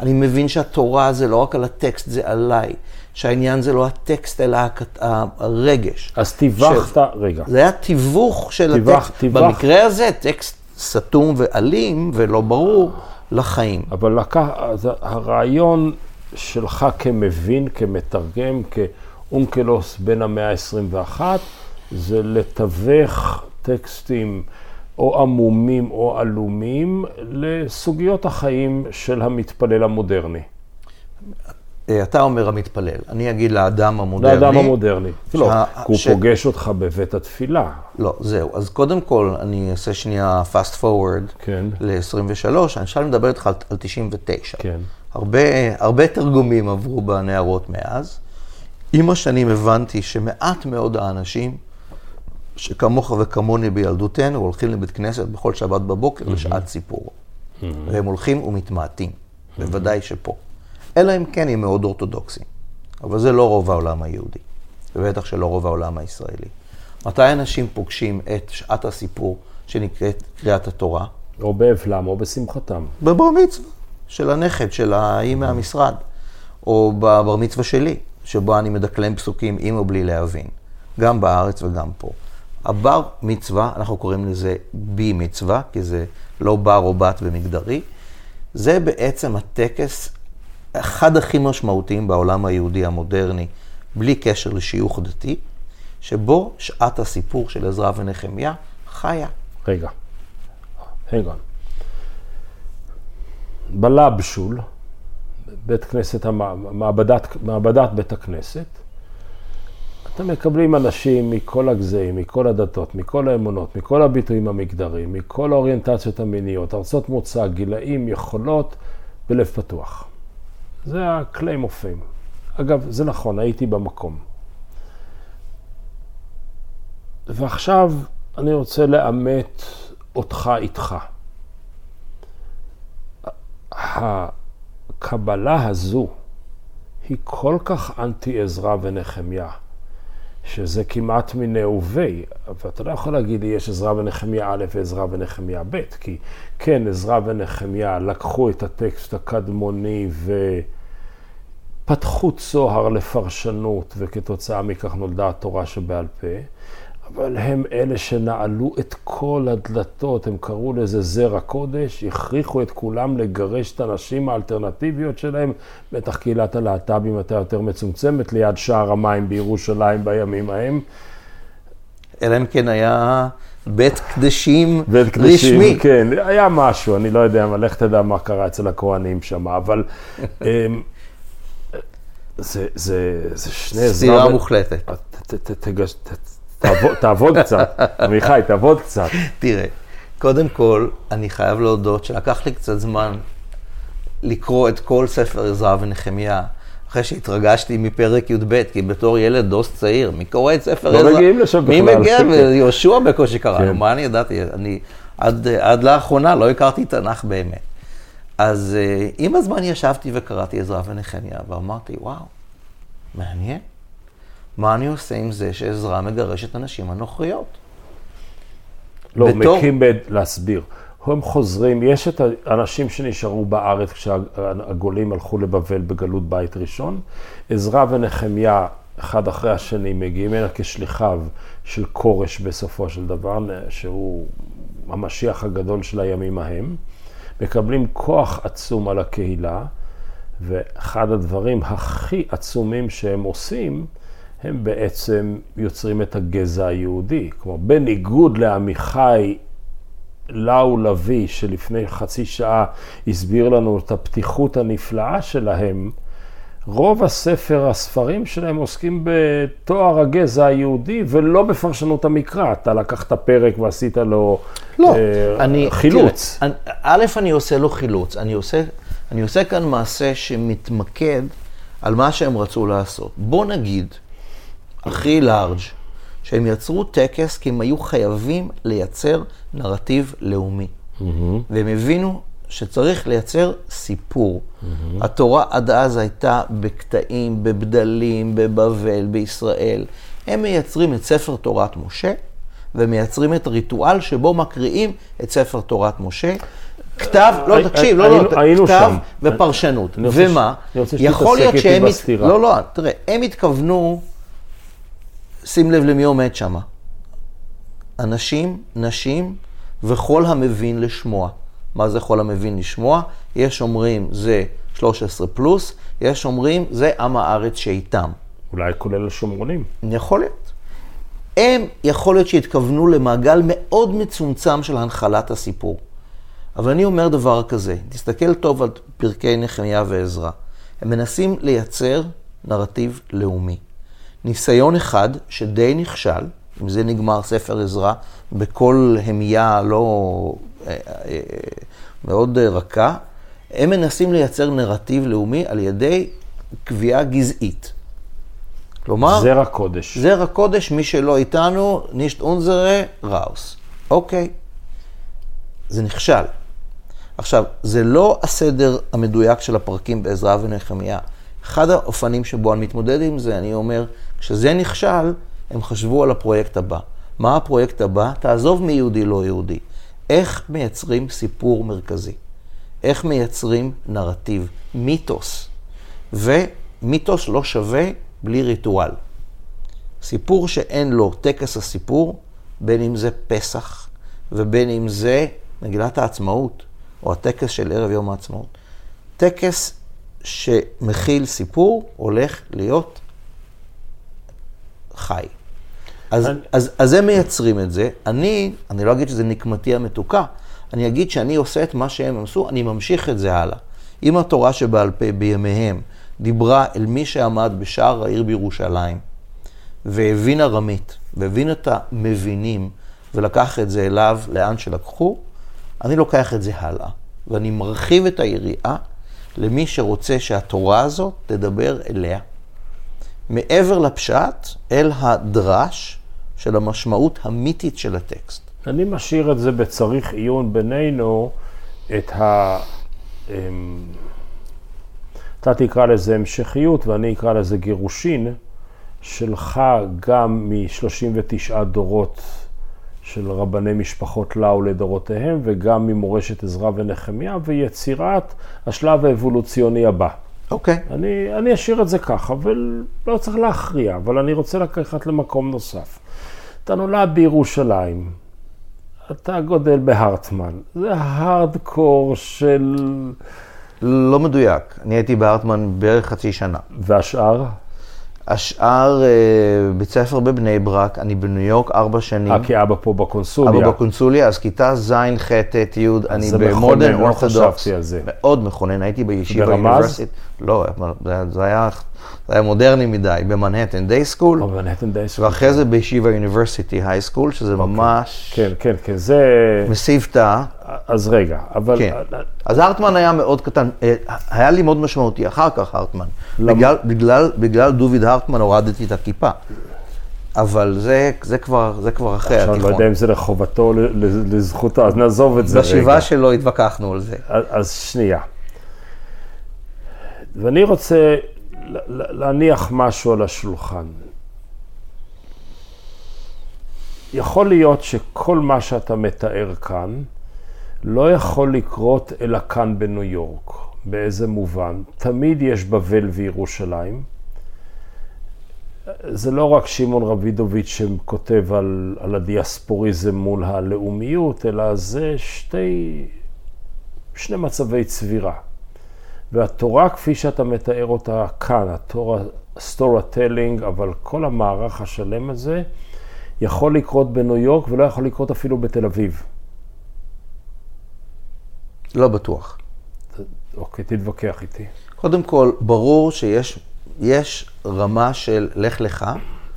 אני מבין שהתורה זה לא רק על הטקסט, זה עליי. שהעניין זה לא הטקסט, אלא הכת- הרגש. אז טיווחת, רגע, זה היה תיווך של תיווך- הטקסט. תיווך. במקרה הזה, טקסט סתום ואלים ולא ברור לחיים. אבל לקח, הרעיון שלך כמבין, כמתרגם, כאונקלוס בן המאה ה-21, זה לתווך טקסטים או עמומים או עלומים לסוגיות החיים של המתפלל המודרני. אה, אתה אומר המתפלל, אני אגיד לאדם המודרני. לאדם המודרני. לא, שה- כי הוא ש- פוגש אותך בבית התפילה. לא, זהו. אז קודם כל, אני אעשה שנייה fast forward כן. ל-23, אני עכשיו מדבר איתך על, על 99. כן. הרבה, הרבה תרגומים עברו בנערות מאז. עם השנים הבנתי שמעט מאוד האנשים שכמוך וכמוני בילדותנו הולכים לבית כנסת בכל שבת בבוקר לשעת סיפור. והם הולכים ומתמעטים, בוודאי שפה. אלא אם כן הם מאוד אורתודוקסים. אבל זה לא רוב העולם היהודי, ובטח שלא רוב העולם הישראלי. מתי אנשים פוגשים את שעת הסיפור שנקראת קריאת התורה? או באבלם או בשמחתם. בבר מצווה של הנכד, של ההיא מהמשרד, או בבר מצווה שלי, שבו אני מדקלם פסוקים עם או בלי להבין, גם בארץ וגם פה. הבר מצווה, אנחנו קוראים לזה בי מצווה, כי זה לא בר או בת במגדרי, זה בעצם הטקס, אחד הכי משמעותיים בעולם היהודי המודרני, בלי קשר לשיוך דתי, שבו שעת הסיפור של עזרא ונחמיה חיה. רגע, רגע. בלבשול, בית כנסת, המע- מעבדת, מעבדת בית הכנסת, אתם מקבלים אנשים מכל הגזעים, מכל הדתות, מכל האמונות, מכל הביטויים המגדריים, מכל האוריינטציות המיניות, ארצות מוצא, גילאים, יכולות, בלב פתוח. זה ה-claim of fame. אגב, זה נכון, הייתי במקום. ועכשיו אני רוצה לאמת אותך איתך. הקבלה הזו היא כל כך אנטי עזרא ונחמיה, שזה כמעט מיניה וביה, ואתה לא יכול להגיד לי יש עזרא ונחמיה א' ועזרא ונחמיה ב', כי כן, עזרא ונחמיה לקחו את הטקסט הקדמוני ופתחו צוהר לפרשנות, וכתוצאה מכך נולדה התורה שבעל פה, אבל הם אלה שנעלו את כל הדלתות, הם קראו לזה זרע קודש, הכריחו את כולם לגרש את הנשים האלטרנטיביות שלהם, בטח קהילת הלהט"בים הייתה יותר מצומצמת ליד שער המים בירושלים בימים ההם. אלא אם כן היה בית קדשים בית קדשים, רשמי. כן, היה משהו, אני לא יודע, אבל לך תדע מה קרה אצל הכוהנים שם, אבל אמ, זה, זה, זה שני סתירה מוחלטת. ת- ת- ת- תגש- ת- תעבוד- תעבוד קצת, עמיחי, תעבוד קצת. תראה, קודם כל, אני חייב להודות שלקח לי קצת זמן לקרוא את כל ספר עזרא ונחמיה, אחרי שהתרגשתי מפרק י"ב, כי בתור ילד דוס צעיר, מי קורא את ספר לא עזרא? מגיעים לשם מי בכלל. מגיע? כן. ויהושע בקושי קראנו, כן. מה אני ידעתי? אני עד, עד לאחרונה לא הכרתי תנ"ך באמת. אז אה, עם הזמן ישבתי וקראתי עזרא ונחמיה, ואמרתי, וואו, מעניין. מה אני עושה עם זה שעזרא מגרש את הנשים הנוכריות? לא, בתור- מקים ב... להסביר. הם חוזרים, יש את האנשים שנשארו בארץ כשהגולים הלכו לבבל בגלות בית ראשון. עזרא ונחמיה, אחד אחרי השני, מגיעים הנה כשליחיו של כורש בסופו של דבר, שהוא המשיח הגדול של הימים ההם. מקבלים כוח עצום על הקהילה, ואחד הדברים הכי עצומים שהם עושים, הם בעצם יוצרים את הגזע היהודי. כלומר, בניגוד לעמיחי לאו לביא, שלפני חצי שעה הסביר לנו את הפתיחות הנפלאה שלהם, רוב הספר, הספרים שלהם עוסקים בתואר הגזע היהודי ולא בפרשנות המקרא. אתה לקחת פרק ועשית לו לא, אה, אני, חילוץ. תראה, א', אני עושה לו חילוץ. אני עושה, אני עושה כאן מעשה שמתמקד על מה שהם רצו לעשות. בוא נגיד, הכי לארג', שהם יצרו טקס כי הם היו חייבים לייצר נרטיב לאומי. והם הבינו שצריך לייצר סיפור. התורה עד אז הייתה בקטעים, בבדלים, בבבל, בישראל. הם מייצרים את ספר תורת משה, ומייצרים את הריטואל שבו מקריאים את ספר תורת משה. כתב, לא, תקשיב, לא, לא, כתב. ופרשנות. אני רוצה ש- ומה? אני רוצה יכול להיות שתתעסק איתי שהם... בסתירה. לא, לא, תראה, הם התכוונו, שים לב למי עומד שם. אנשים, נשים וכל המבין לשמוע. מה זה כל המבין לשמוע? יש אומרים זה 13 פלוס, יש אומרים זה עם הארץ שאיתם. אולי כולל השומרונים. יכול להיות. הם, יכול להיות שהתכוונו למעגל מאוד מצומצם של הנחלת הסיפור. אבל אני אומר דבר כזה, תסתכל טוב על פרקי נחמיה ועזרא. הם מנסים לייצר נרטיב לאומי. ניסיון אחד שדי נכשל, עם זה נגמר ספר עזרא, בכל המייה לא אה, אה, מאוד רכה, הם מנסים לייצר נרטיב לאומי על ידי קביעה גזעית. כלומר, זרע קודש. זרע קודש, מי שלא איתנו, נישט אונזרה, ראוס. אוקיי. זה נכשל. עכשיו, זה לא הסדר המדויק של הפרקים בעזרא ונחמיה. אחד האופנים שבו אני מתמודד עם זה, אני אומר, כשזה נכשל, הם חשבו על הפרויקט הבא. מה הפרויקט הבא? תעזוב מיהודי לא יהודי. איך מייצרים סיפור מרכזי? איך מייצרים נרטיב, מיתוס. ומיתוס לא שווה בלי ריטואל. סיפור שאין לו טקס הסיפור, בין אם זה פסח ובין אם זה מגילת העצמאות, או הטקס של ערב יום העצמאות. טקס שמכיל סיפור הולך להיות חי. אז, אני- אז, אז הם מייצרים את זה. אני, אני לא אגיד שזה נקמתי המתוקה, אני אגיד שאני עושה את מה שהם עשו, אני ממשיך את זה הלאה. אם התורה שבעל פה בימיהם דיברה אל מי שעמד בשער העיר בירושלים, והבין ארמית, והבין את המבינים, ולקח את זה אליו לאן שלקחו, אני לוקח את זה הלאה. ואני מרחיב את היריעה למי שרוצה שהתורה הזאת תדבר אליה. מעבר לפשט, אל הדרש של המשמעות המיתית של הטקסט. אני משאיר את זה בצריך עיון בינינו, את ה... אמ, אתה תקרא לזה המשכיות ואני אקרא לזה גירושין, שלך גם מ-39 דורות של רבני משפחות לאו לדורותיהם, וגם ממורשת עזרא ונחמיה, ויצירת השלב האבולוציוני הבא. אוקיי. אני, אני אשאיר את זה ככה, אבל לא צריך להכריע, אבל אני רוצה לקחת למקום נוסף. אתה נולד בירושלים, אתה גודל בהרטמן, זה ההארדקור של... לא מדויק. אני הייתי בארטמן בערך חצי שנה. והשאר? השאר, אה, בית ספר בבני ברק, אני בניו יורק ארבע שנים. אה, כי אבא פה בקונסוליה. אבא בקונסוליה, אז כיתה ז', ח', ט', י', אני זה במודרן מכונן, לא אורתודוקס. חשבתי על זה. מאוד מכונן, הייתי בישיבה ברמז? אוניברסיטית. לא, זה- זה היה, זה היה מודרני מדי, במנהטן דיי סקול, או מנהטן דייס. ואחרי זה בישיבה יוניברסיטי היי סקול, שזה ממש כן, כן, כן, זה... מסבתא. אז רגע, אבל... כן. אז הרטמן היה מאוד קטן, אה, היה לי מאוד משמעותי, אחר כך הרטמן. בגלל, בגלל, בגלל דוביד הרטמן הורדתי את הכיפה. אבל זה, זה, כבר, זה כבר אחרי עכשיו אני לא התיכון. יודע אם זה לחובתו, לזכותו, אז נעזוב את זה רגע. בשבעה שלו התווכחנו על זה. אז- אז שנייה. ואני רוצה להניח משהו על השולחן. יכול להיות שכל מה שאתה מתאר כאן לא יכול לקרות אלא כאן בניו יורק. באיזה מובן? תמיד יש בבל וירושלים. זה לא רק שמעון רבידוביץ' שכותב על, על הדיאספוריזם מול הלאומיות, אלא זה שתי, שני מצבי צבירה. והתורה, כפי שאתה מתאר אותה כאן, התורה, Storahtelling, אבל כל המערך השלם הזה, יכול לקרות בניו יורק ולא יכול לקרות אפילו בתל אביב. לא בטוח. אוקיי, תתווכח איתי. קודם כל, ברור שיש יש רמה של לך לך,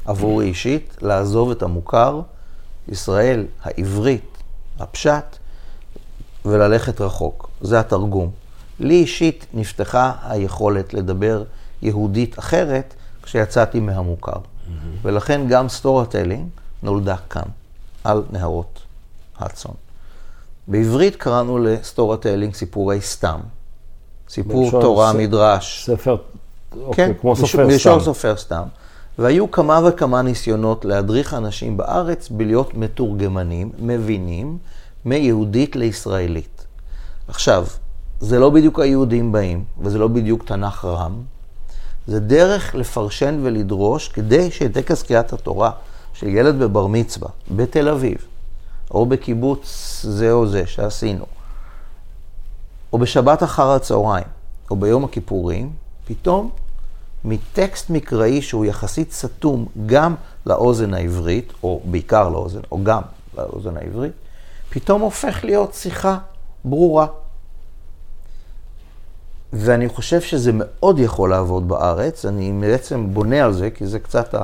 עבורי אישית, לעזוב את המוכר, ישראל, העברית, הפשט, וללכת רחוק. זה התרגום. לי אישית נפתחה היכולת לדבר יהודית אחרת כשיצאתי מהמוכר. Mm-hmm. ולכן גם Storahtelling נולדה כאן, על נהרות ההדסון. בעברית קראנו ל Storahtelling סיפורי סת"ם. סיפור תורה, ס... מדרש. ספר, אוקיי, כן, כמו סופר סתם. מישור סופר סתם. והיו כמה וכמה ניסיונות להדריך אנשים בארץ בלהיות מתורגמנים, מבינים, מיהודית לישראלית. עכשיו, זה לא בדיוק היהודים באים, וזה לא בדיוק תנ"ך רם, זה דרך לפרשן ולדרוש כדי שטקס קריאת התורה של ילד בבר מצווה בתל אביב, או בקיבוץ זה או זה שעשינו, או בשבת אחר הצהריים, או ביום הכיפורים, פתאום מטקסט מקראי שהוא יחסית סתום גם לאוזן העברית, או בעיקר לאוזן, או גם לאוזן העברית, פתאום הופך להיות שיחה ברורה. ואני חושב שזה מאוד יכול לעבוד בארץ, אני בעצם בונה על זה, כי זה קצת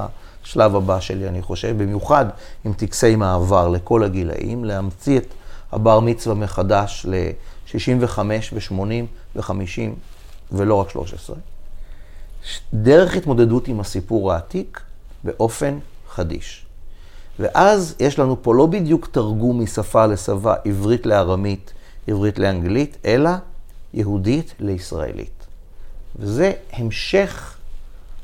השלב הבא שלי, אני חושב, במיוחד עם טקסי מעבר לכל הגילאים, להמציא את הבר מצווה מחדש ל-65 ו-80 ו-50 ולא רק 13. דרך התמודדות עם הסיפור העתיק באופן חדיש. ואז יש לנו פה לא בדיוק תרגום משפה לשפה, עברית לארמית, עברית לאנגלית, אלא יהודית לישראלית. וזה המשך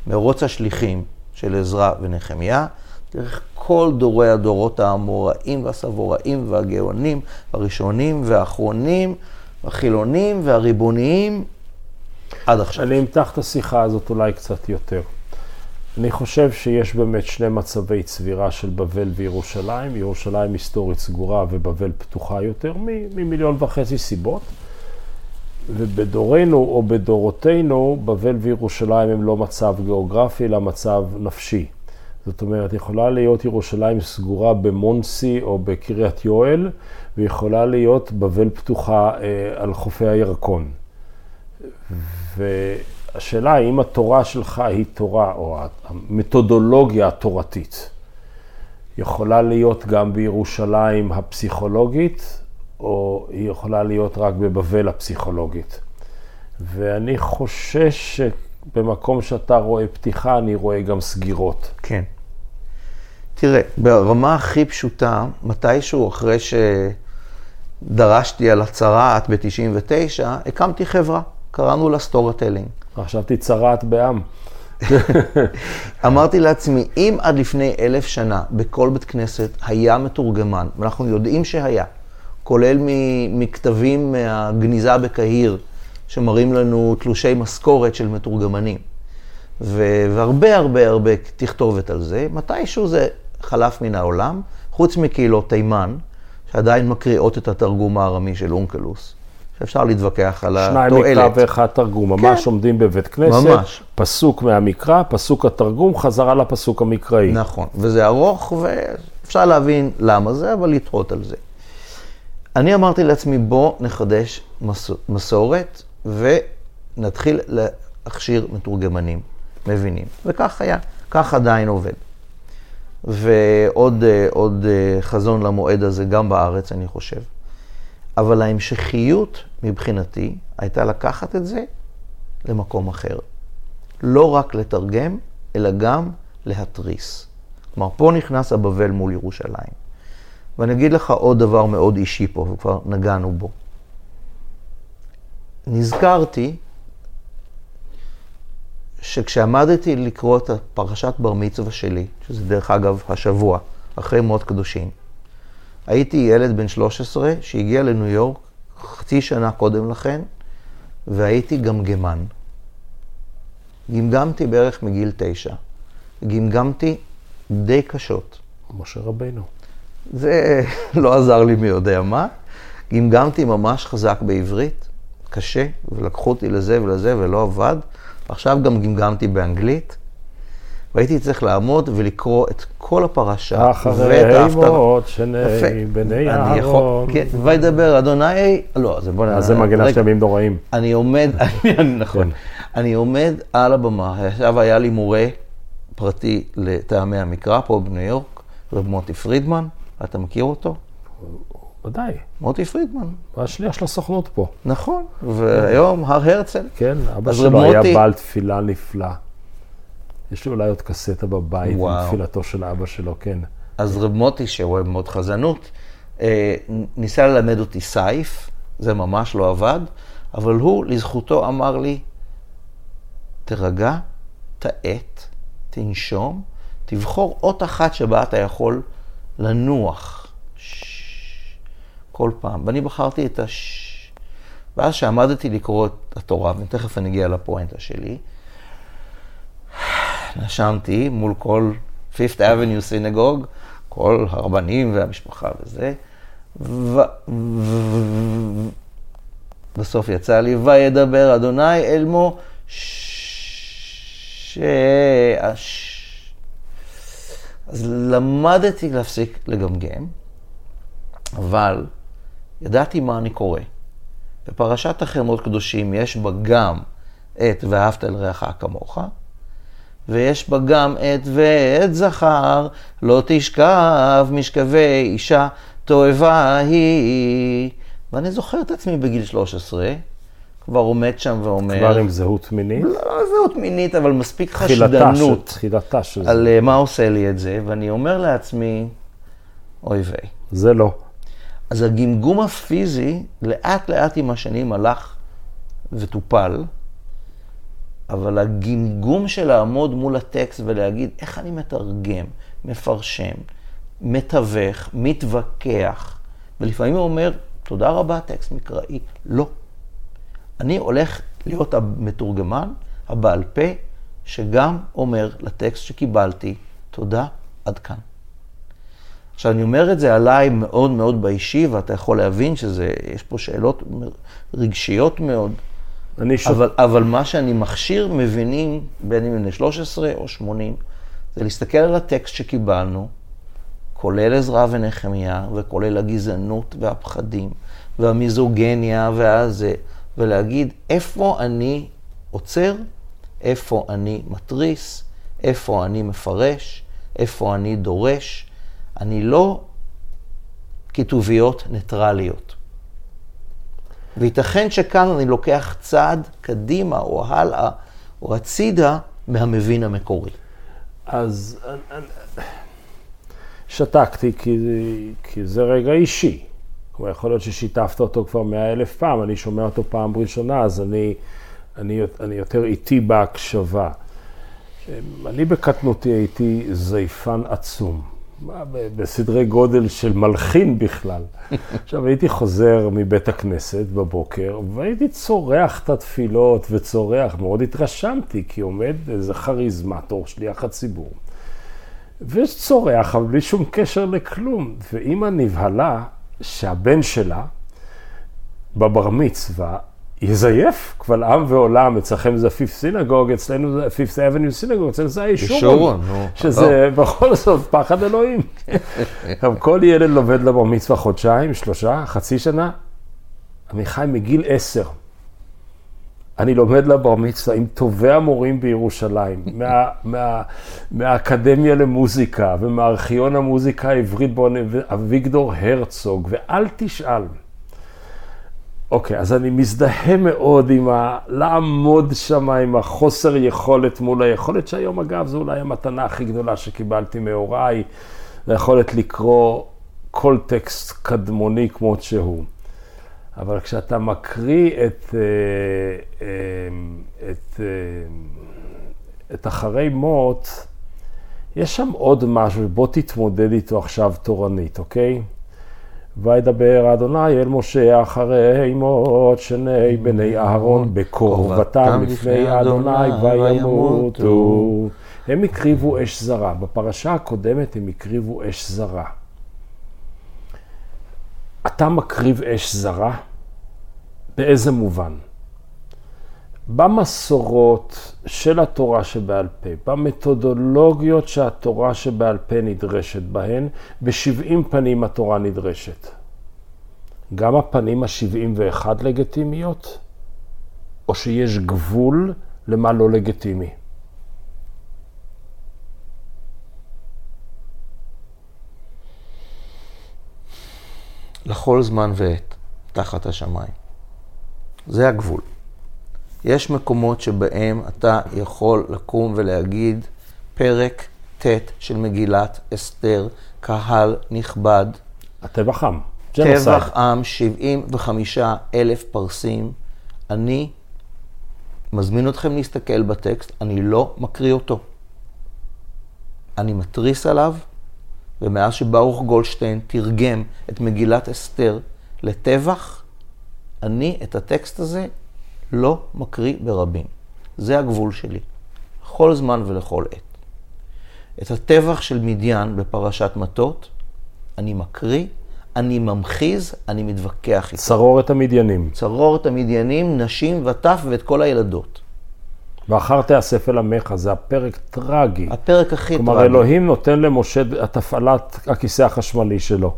מרוץ השליחים של עזרא ונחמיה, דרך כל דורי הדורות האמוראים והסבוראים והגאונים, הראשונים והאחרונים, החילונים והריבוניים, עד עכשיו. אני אמתח את השיחה הזאת אולי קצת יותר. אני חושב שיש באמת שני מצבי צבירה של בבל וירושלים. ירושלים היסטורית סגורה ובבל פתוחה יותר ממיליון וחצי סיבות. ובדורנו או בדורותינו, בבל וירושלים הם לא מצב גיאוגרפי, אלא מצב נפשי. זאת אומרת, יכולה להיות ירושלים סגורה במונסי או בקריית יואל, ויכולה להיות בבל פתוחה אה, על חופי הירקון. והשאלה האם התורה שלך היא תורה, או המתודולוגיה התורתית, יכולה להיות גם בירושלים הפסיכולוגית, או היא יכולה להיות רק בבבל הפסיכולוגית. ואני חושש שבמקום שאתה רואה פתיחה, אני רואה גם סגירות. כן. תראה, ברמה הכי פשוטה, מתישהו אחרי שדרשתי על הצרעת ב-99, הקמתי חברה, קראנו לה Storahtelling. חשבתי צרעת בעם. אמרתי לעצמי, אם עד לפני אלף שנה בכל בית כנסת היה מתורגמן, ואנחנו יודעים שהיה, כולל מכתבים מהגניזה בקהיר, שמראים לנו תלושי משכורת של מתורגמנים. והרבה הרבה הרבה תכתובת על זה, מתישהו זה חלף מן העולם, חוץ מקהילות תימן, שעדיין מקריאות את התרגום הארמי של אונקלוס. שאפשר להתווכח על התועלת. שניים מקרא ואחד תרגום, כן. ממש עומדים בבית כנסת, ממש. פסוק מהמקרא, פסוק התרגום, חזרה לפסוק המקראי. נכון, וזה ארוך ואפשר להבין למה זה, אבל לתהות על זה. אני אמרתי לעצמי, בוא נחדש מסורת ונתחיל להכשיר מתורגמנים, מבינים. וכך היה, כך עדיין עובד. ועוד עוד חזון למועד הזה גם בארץ, אני חושב. אבל ההמשכיות מבחינתי הייתה לקחת את זה למקום אחר. לא רק לתרגם, אלא גם להתריס. כלומר, פה נכנס הבבל מול ירושלים. ואני אגיד לך עוד דבר מאוד אישי פה, וכבר נגענו בו. נזכרתי שכשעמדתי לקרוא את פרשת בר מצווה שלי, שזה דרך אגב השבוע, אחרי מות קדושים, הייתי ילד בן 13 שהגיע לניו יורק חצי שנה קודם לכן, והייתי גמגמן. גמגמתי בערך מגיל תשע. גמגמתי די קשות. משה רבנו. זה לא עזר לי מי יודע מה. גמגמתי ממש חזק בעברית, קשה, ולקחו אותי לזה ולזה ולא עבד. עכשיו גם גמגמתי באנגלית. והייתי צריך לעמוד ולקרוא את כל הפרשה. אחרי אימות שני בני אהרון. כן, וידבר אדוני, לא, זה בוא נראה. אז זה מגינה של ימים נוראים. אני עומד, נכון, אני עומד על הבמה, עכשיו היה לי מורה פרטי לטעמי המקרא פה בניו יורק, רב מוטי פרידמן, אתה מכיר אותו? ודאי. מוטי פרידמן. השליח של הסוכנות פה. נכון, והיום הר הרצל. כן, אבא שלו היה בעל תפילה נפלא. יש לי אולי עוד קסטה בבית וואו. עם תפילתו של אבא שלו, כן. אז רב מוטי, שאוהב מאוד חזנות, אה, ניסה ללמד אותי סייף, זה ממש לא עבד, אבל הוא, לזכותו, אמר לי, תרגע, תעט, תנשום, תבחור אות אחת שבה אתה יכול לנוח. כל פעם. ואני בחרתי את הש... ואז שעמדתי לקרוא את התורה, ותכף אני אגיע לפואנטה שלי, נשמתי מול כל Fifth Avenue סינגוג, כל הרבנים והמשפחה וזה, ו... בסוף יצא לי, וידבר אדוני אל ש... אז למדתי להפסיק לגמגם, אבל ידעתי מה אני קורא. בפרשת החרמות קדושים יש בה גם את ואהבת אל רעך כמוך, ויש בה גם את ואת זכר, לא תשכב משכבי אישה תועבה היא. ואני זוכר את עצמי בגיל 13, כבר עומד שם ואומר... כבר עם זהות מינית? לא, לא זהות מינית, אבל מספיק חשדנות. תחילתה של זה. על uh, מה עושה לי את זה, ואני אומר לעצמי, אוי ויי. זה לא. אז הגמגום הפיזי, לאט לאט עם השנים הלך וטופל, אבל הגמגום של לעמוד מול הטקסט ולהגיד איך אני מתרגם, מפרשם, מתווך, מתווכח, ולפעמים הוא אומר, תודה רבה, טקסט מקראי. לא. אני הולך להיות המתורגמן, הבעל פה, שגם אומר לטקסט שקיבלתי, תודה, עד כאן. עכשיו, אני אומר את זה עליי מאוד מאוד באישי, ואתה יכול להבין שיש פה שאלות רגשיות מאוד. אני שוב... אבל, אבל מה שאני מכשיר, מבינים, בין אם בני 13 או 80, זה להסתכל על הטקסט שקיבלנו, כולל עזרא ונחמיה, וכולל הגזענות והפחדים, והמיזוגניה והזה, ולהגיד איפה אני עוצר, איפה אני מתריס, איפה אני מפרש, איפה אני דורש. אני לא כתוביות ניטרליות. וייתכן שכאן אני לוקח צעד קדימה או הלאה או הצידה מהמבין המקורי. אז שתקתי כי, כי זה רגע אישי. כלומר, יכול להיות ששיתפת אותו כבר מאה אלף פעם, אני שומע אותו פעם ראשונה, אז אני, אני, אני יותר איטי בהקשבה. אני בקטנותי הייתי זייפן עצום. בסדרי גודל של מלחין בכלל. עכשיו, הייתי חוזר מבית הכנסת בבוקר, והייתי צורח את התפילות וצורח, מאוד התרשמתי, כי עומד איזה כריזמטור, שליח הציבור. וצורח, אבל בלי שום קשר לכלום. ואימא נבהלה שהבן שלה, בבר מצווה, יזייף קבל עם ועולם, אצלכם זה Fifth Synagogue, אצלנו זה Fifth Avenue Synagogue, אצלנו זה הישורון, שזה בכל זאת פחד אלוהים. עכשיו, כל ילד לומד לבר מצווה חודשיים, שלושה, חצי שנה. עמיחי מגיל עשר. אני לומד לבר מצווה עם טובי המורים בירושלים, מה, מה, מהאקדמיה למוזיקה ומארכיון המוזיקה העברית, אביגדור הרצוג, ואל תשאל. אוקיי, אז אני מזדהה מאוד עם ה... לעמוד שם עם החוסר יכולת מול היכולת, שהיום אגב זו אולי המתנה הכי גדולה שקיבלתי מהוריי, היכולת לקרוא כל טקסט קדמוני כמות שהוא. אבל כשאתה מקריא את, אה, אה, את, אה, את אחרי מות, יש שם עוד משהו, בוא תתמודד איתו עכשיו תורנית, אוקיי? וידבר אדוני אל משה אחרי מות שני בני אהרון בקרבתם לפני אדוני וימותו. הם הקריבו אש זרה. בפרשה הקודמת הם הקריבו אש זרה. אתה מקריב אש זרה? באיזה מובן? במסורות של התורה שבעל פה, במתודולוגיות שהתורה שבעל פה נדרשת בהן, ב-70 פנים התורה נדרשת. גם הפנים ה-71 לגיטימיות, או שיש גבול למה לא לגיטימי. לכל זמן ועת, תחת השמיים. זה הגבול. יש מקומות שבהם אתה יכול לקום ולהגיד פרק ט' של מגילת אסתר, קהל נכבד. הטבח עם. טבח עם, 75 אלף פרסים. אני מזמין אתכם להסתכל בטקסט, אני לא מקריא אותו. אני מתריס עליו, ומאז שברוך גולדשטיין תרגם את מגילת אסתר לטבח, אני את הטקסט הזה לא מקריא ברבים. זה הגבול שלי, לכל זמן ולכל עת. את הטבח של מדיין בפרשת מטות, אני מקריא, אני ממחיז, אני מתווכח איתו. צרור את המדיינים. צרור את המדיינים, נשים וטף ואת כל הילדות. ואחר תאסף אל עמך, זה הפרק טרגי. הפרק הכי כלומר, טרגי. כלומר, אלוהים נותן למשה את הפעלת הכיסא החשמלי שלו.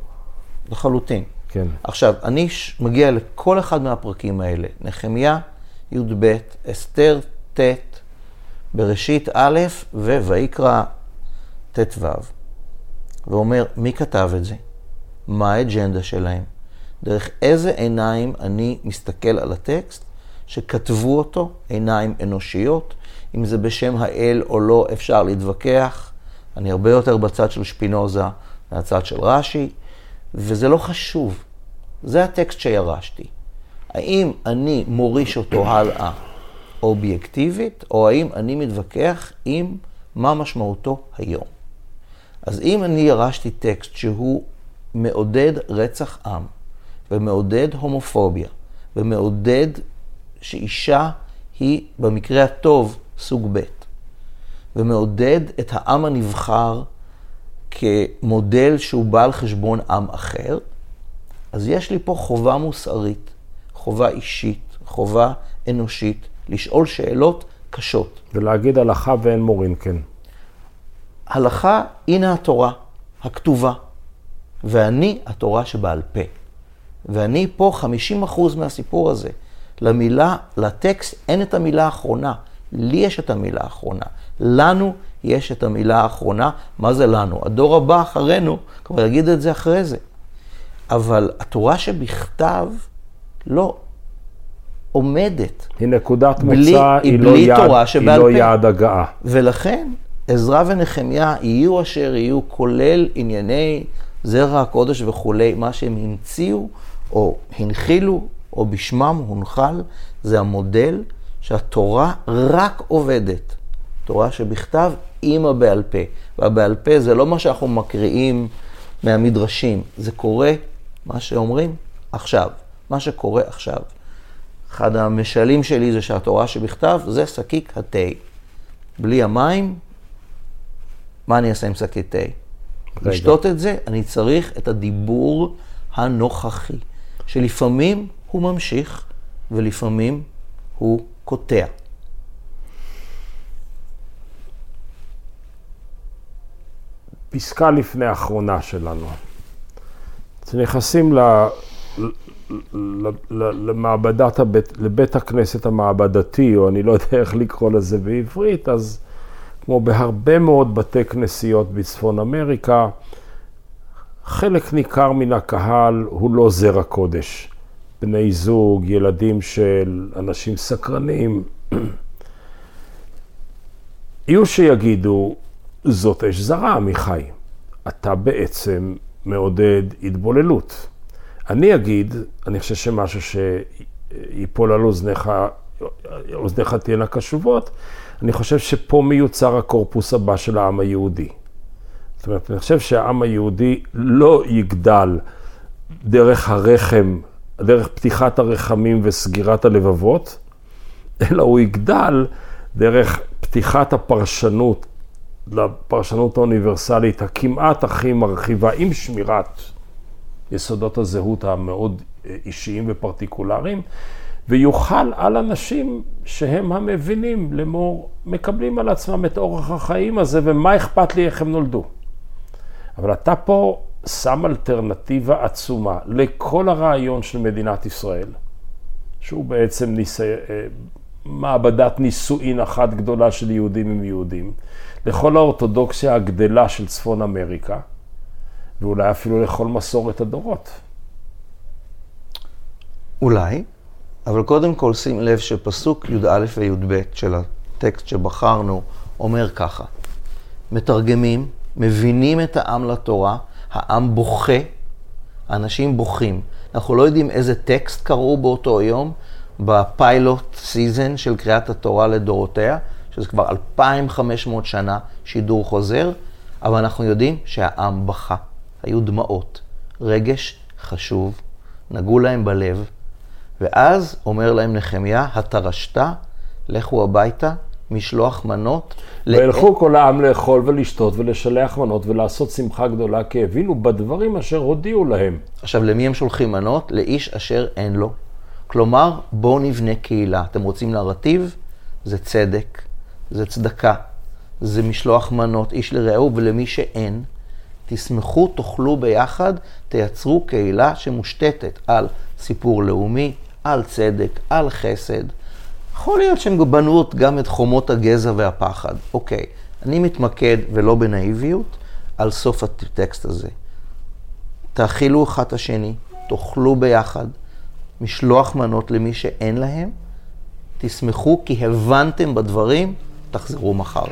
לחלוטין. כן. עכשיו, אני מגיע לכל אחד מהפרקים האלה. נחמיה, י"ב, אסתר, ט', בראשית א', וויקרא, ט"ו. ואומר, מי כתב את זה? מה האג'נדה שלהם? דרך איזה עיניים אני מסתכל על הטקסט שכתבו אותו, עיניים אנושיות, אם זה בשם האל או לא, אפשר להתווכח. אני הרבה יותר בצד של שפינוזה מהצד של רש"י, וזה לא חשוב. זה הטקסט שירשתי. האם אני מוריש אותו הלאה אובייקטיבית, או האם אני מתווכח עם מה משמעותו היום. אז אם אני ירשתי טקסט שהוא מעודד רצח עם, ומעודד הומופוביה, ומעודד שאישה היא במקרה הטוב סוג ב', ומעודד את העם הנבחר כמודל שהוא בא על חשבון עם אחר, אז יש לי פה חובה מוסרית, חובה אישית, חובה אנושית, לשאול שאלות קשות. ולהגיד הלכה ואין מורין כן. הלכה, הנה התורה הכתובה, ואני התורה שבעל פה. ואני פה 50% מהסיפור הזה. למילה, לטקסט אין את המילה האחרונה, לי יש את המילה האחרונה. לנו יש את המילה האחרונה. מה זה לנו? הדור הבא אחרינו כבר יגיד את זה אחרי זה. אבל התורה שבכתב לא עומדת. היא נקודת בלי- מוצא, היא היא לא בלי יעד- תורה היא לא. יעד הגעה. ולכן עזרא ונחמיה יהיו אשר יהיו, כולל ענייני זרע הקודש וכולי, מה שהם המציאו או הנחילו או בשמם הונחל, זה המודל שהתורה רק עובדת. תורה שבכתב עם הבעל פה. והבעל פה זה לא מה שאנחנו מקריאים מהמדרשים, זה קורה, מה שאומרים, עכשיו. מה שקורה עכשיו. אחד המשלים שלי זה שהתורה שבכתב זה שקיק התה. בלי המים, מה אני אעשה עם שקית תה? לשתות את זה, אני צריך את הדיבור הנוכחי, שלפעמים הוא ממשיך ולפעמים הוא קוטע. פסקה לפני האחרונה שלנו. כשנכנסים ל... למעבדת הבית, לבית הכנסת המעבדתי, או אני לא יודע איך לקרוא לזה בעברית, אז כמו בהרבה מאוד בתי כנסיות בצפון אמריקה, חלק ניכר מן הקהל הוא לא זרע קודש. בני זוג, ילדים של אנשים סקרנים. יהיו שיגידו, זאת אש זרה, עמיחי. אתה בעצם מעודד התבוללות. אני אגיד, אני חושב שמשהו שיפול על אוזניך, אוזניך תהיינה קשובות, אני חושב שפה מיוצר הקורפוס הבא של העם היהודי. זאת אומרת, אני חושב שהעם היהודי לא יגדל דרך הרחם, דרך פתיחת הרחמים וסגירת הלבבות, אלא הוא יגדל דרך פתיחת הפרשנות לפרשנות האוניברסלית הכמעט הכי מרחיבה, עם שמירת יסודות הזהות המאוד אישיים ופרטיקולריים, ויוכל על אנשים שהם המבינים לאמור, מקבלים על עצמם את אורח החיים הזה, ומה אכפת לי איך הם נולדו. אבל אתה פה שם אלטרנטיבה עצומה לכל הרעיון של מדינת ישראל, שהוא בעצם ניסי... אה, מעבדת נישואין אחת גדולה של יהודים עם יהודים, לכל האורתודוקסיה הגדלה של צפון אמריקה, ואולי אפילו לכל מסורת הדורות. אולי, אבל קודם כל שים לב שפסוק י"א וי"ב של הטקסט שבחרנו אומר ככה: מתרגמים, מבינים את העם לתורה, העם בוכה, האנשים בוכים. אנחנו לא יודעים איזה טקסט קראו באותו יום ב pilot season של קריאת התורה לדורותיה, שזה כבר 2,500 שנה שידור חוזר, אבל אנחנו יודעים שהעם בכה. היו דמעות, רגש חשוב, נגעו להם בלב, ואז אומר להם נחמיה, התרשת, לכו הביתה, משלוח מנות. וילכו כל העם לאכול ולשתות ולשלח מנות ולעשות שמחה גדולה, כי הבינו בדברים אשר הודיעו להם. עכשיו, למי הם שולחים מנות? לאיש אשר אין לו. כלומר, בואו נבנה קהילה. אתם רוצים נרטיב? זה צדק, זה צדקה, זה משלוח מנות איש לרעהו, ולמי שאין, תשמחו, תאכלו ביחד, תייצרו קהילה שמושתתת על סיפור לאומי, על צדק, על חסד. יכול להיות שהם בנו גם את חומות הגזע והפחד. אוקיי, אני מתמקד, ולא בנאיביות, על סוף הטקסט הזה. תאכילו אחד את השני, תאכלו ביחד, משלוח מנות למי שאין להם, תשמחו כי הבנתם בדברים, תחזרו מחר.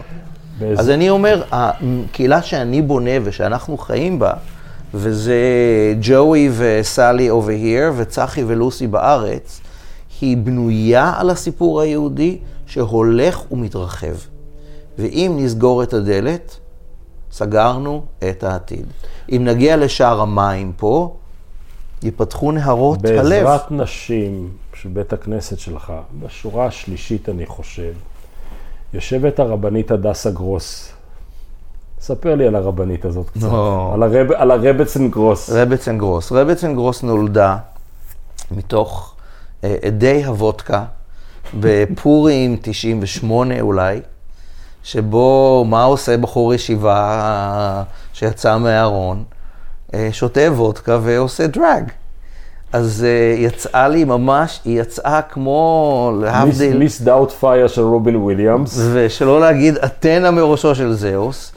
באיזה... אז אני אומר, הקהילה שאני בונה ושאנחנו חיים בה, וזה ג'וי וסלי over here וצחי ולוסי בארץ, היא בנויה על הסיפור היהודי שהולך ומתרחב. ואם נסגור את הדלת, סגרנו את העתיד. אם נגיע לשער המים פה, ייפתחו נהרות בעזרת הלב. בעזרת נשים של בית הכנסת שלך, בשורה השלישית אני חושב, יושבת הרבנית הדסה גרוס. ספר לי על הרבנית הזאת קצת, נו. על, הרב, על הרבצן גרוס. רבצן גרוס. רבצן גרוס נולדה מתוך אדי הוודקה בפורים 98 אולי, שבו מה עושה בחור ישיבה שיצא מהארון? אה, שותה וודקה ועושה drag. אז אה, יצאה לי ממש, היא יצאה כמו להבדיל... Miss Doubtfire של רובין וויליאמס. ושלא להגיד אתנה מראשו של זהוס.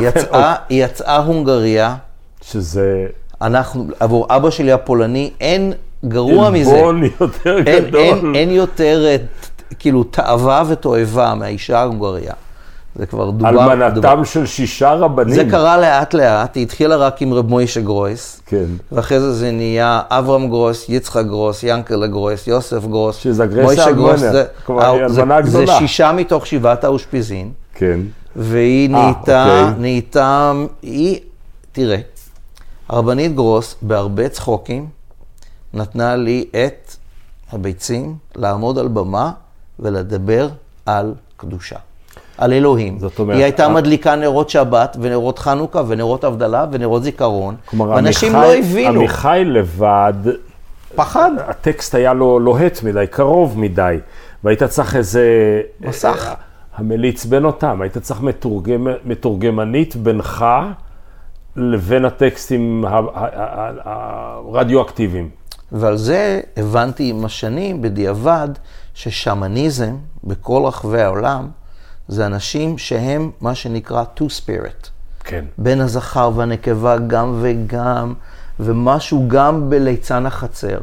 יצאה, היא יצאה הונגריה. שזה... אנחנו, עבור אבא שלי הפולני, אין גרוע מזה. עלבון יותר אין, גדול. אין, אין יותר, כאילו, תאווה ותועבה מהאישה ההונגריה. זה כבר דובר. אלמנתם דובר. של שישה רבנים. זה קרה לאט לאט, היא התחילה רק עם רב מוישה גרויס. כן. ואחרי זה זה נהיה אברהם גרוס, יצחק גרוס, ינקלה גרוס, יוסף גרוס, שזה אגרסיה גרוס. זה, זה, זה, זה שישה מתוך שבעת האושפיזין. כן. והיא 아, נהייתה, אוקיי. נהייתה, היא, תראה, הרבנית גרוס, בהרבה צחוקים, נתנה לי את הביצים לעמוד על במה ולדבר על קדושה. על אלוהים. זאת אומרת... היא הייתה מדליקה נרות שבת, ונרות חנוכה, ונרות הבדלה, ונרות זיכרון. כלומר, ואנשים לא הבינו. עמיחי לבד... פחד. הטקסט היה לו לוהט מדי, קרוב מדי, והיית צריך איזה... מסך. המליץ בין אותם, היית צריך מתורגמ, מתורגמנית בינך לבין הטקסטים הרדיואקטיביים. ועל זה הבנתי עם השנים, בדיעבד, ששמניזם בכל רחבי העולם, זה אנשים שהם מה שנקרא two spirit. כן. בין הזכר והנקבה גם וגם, ומשהו גם בליצן החצר.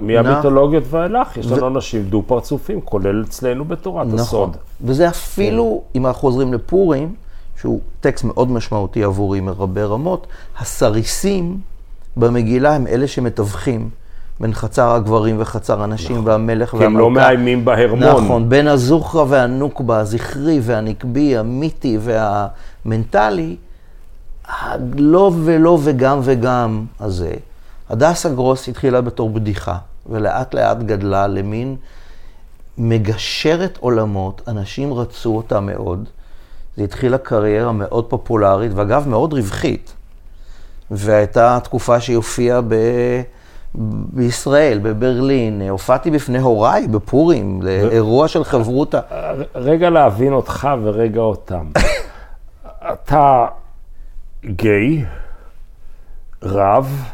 מהמיתולוגיות ואילך, יש לנו ו... אנשים דו-פרצופים, כולל אצלנו בתורת נכון. הסוד. וזה אפילו, כן. אם אנחנו חוזרים לפורים, שהוא טקסט מאוד משמעותי עבורי מרבה רמות, הסריסים במגילה הם אלה שמתווכים. בין חצר הגברים וחצר הנשים נכון. והמלך והמלכה. כי הם לא מאיימים בהרמון. נכון, בין הזוכרה והנוקבה, הזכרי והנקבי, המיתי והמנטלי, הלא ולא וגם וגם הזה. הדסה גרוס התחילה בתור בדיחה, ולאט לאט גדלה למין מגשרת עולמות, אנשים רצו אותה מאוד. זה התחילה קריירה מאוד פופולרית, ואגב, מאוד רווחית. והייתה תקופה שהיא הופיעה ב... בישראל, בברלין, הופעתי בפני הוריי בפורים, לאירוע של חברותא. רגע להבין אותך ורגע אותם. אתה גיי, רב.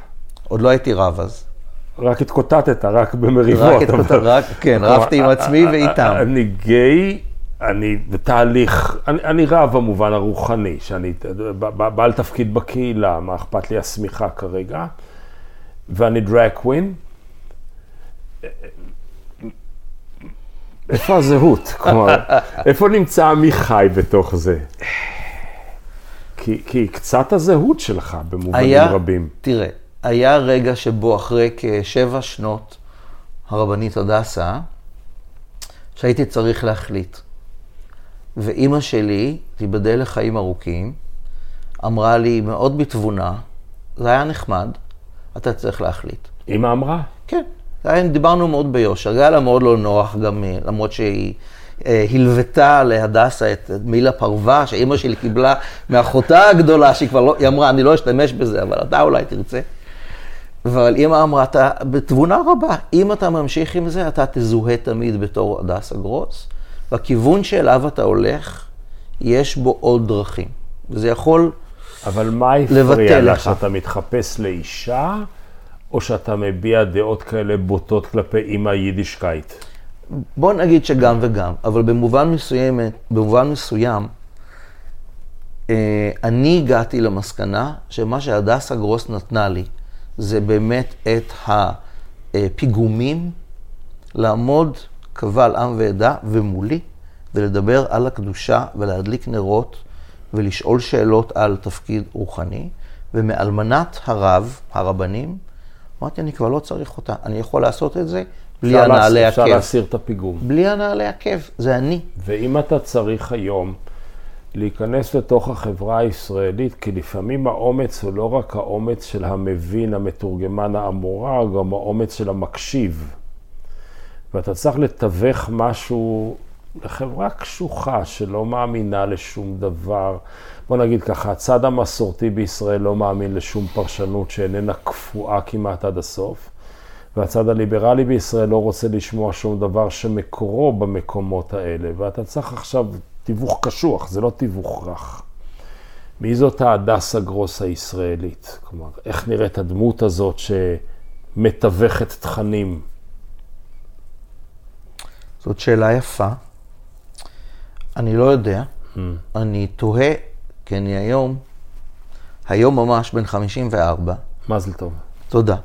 עוד לא הייתי רב אז. רק התקוטטת, רק במריבות. רק התקוטטת, רק, כן, רבתי עם עצמי ואיתם. אני גיי, אני בתהליך, אני, אני רב במובן הרוחני, שאני בעל תפקיד בקהילה, מה אכפת לי השמיכה כרגע, ואני דרג קווין. איפה הזהות? כלומר, איפה נמצא עמיחי בתוך זה? כי, כי קצת הזהות שלך במובנים היה, רבים. תראה, היה רגע שבו אחרי כשבע שנות הרבנית הדסה, שהייתי צריך להחליט. ואימא שלי, תיבדל לחיים ארוכים, אמרה לי מאוד בתבונה, זה היה נחמד, אתה צריך להחליט. אימא אמרה? כן. דיברנו מאוד ביושר, היה לה מאוד לא נוח גם, אה, למרות שהיא אה, הלוותה להדסה את מילה פרווה, שאימא שלי קיבלה מאחותה הגדולה, שהיא כבר לא, היא אמרה, אני לא אשתמש בזה, אבל אתה אולי תרצה. אבל אימא אמרה, אתה בתבונה רבה, אם אתה ממשיך עם זה, אתה תזוהה תמיד בתור הדסה גרוס, והכיוון שאליו אתה הולך, יש בו עוד דרכים. וזה יכול לבטל לך. אבל מה הפריע לה, שאתה מתחפש לאישה, או שאתה מביע דעות כאלה בוטות כלפי אימא יידישקייט? בוא נגיד שגם וגם, אבל במובן מסוים, במובן מסוים, אה, אני הגעתי למסקנה שמה שהדסה גרוס נתנה לי, זה באמת את הפיגומים לעמוד קבל עם ועדה ומולי, ולדבר על הקדושה ולהדליק נרות ולשאול שאלות על תפקיד רוחני. ומאלמנת הרב, הרבנים, אמרתי, אני כבר לא צריך אותה, אני יכול לעשות את זה בלי הנעלי עקב. אפשר להסיר את הפיגום. בלי הנעלי עקב, זה אני. ואם אתה צריך היום להיכנס לתוך החברה הישראלית, כי לפעמים האומץ הוא לא רק האומץ של המבין, המתורגמן, האמורה, גם האומץ של המקשיב. ואתה צריך לתווך משהו לחברה קשוחה שלא מאמינה לשום דבר. בוא נגיד ככה, הצד המסורתי בישראל לא מאמין לשום פרשנות שאיננה קפואה כמעט עד הסוף, והצד הליברלי בישראל לא רוצה לשמוע שום דבר שמקורו במקומות האלה, ואתה צריך עכשיו תיווך קשוח, זה לא תיווך רך. מי זאת ההדסה גרוס הישראלית? כלומר, איך נראית הדמות הזאת שמתווכת תכנים? זאת שאלה יפה. אני לא יודע. Mm. אני תוהה, כי אני היום, היום ממש בן 54. מזל טוב. תודה.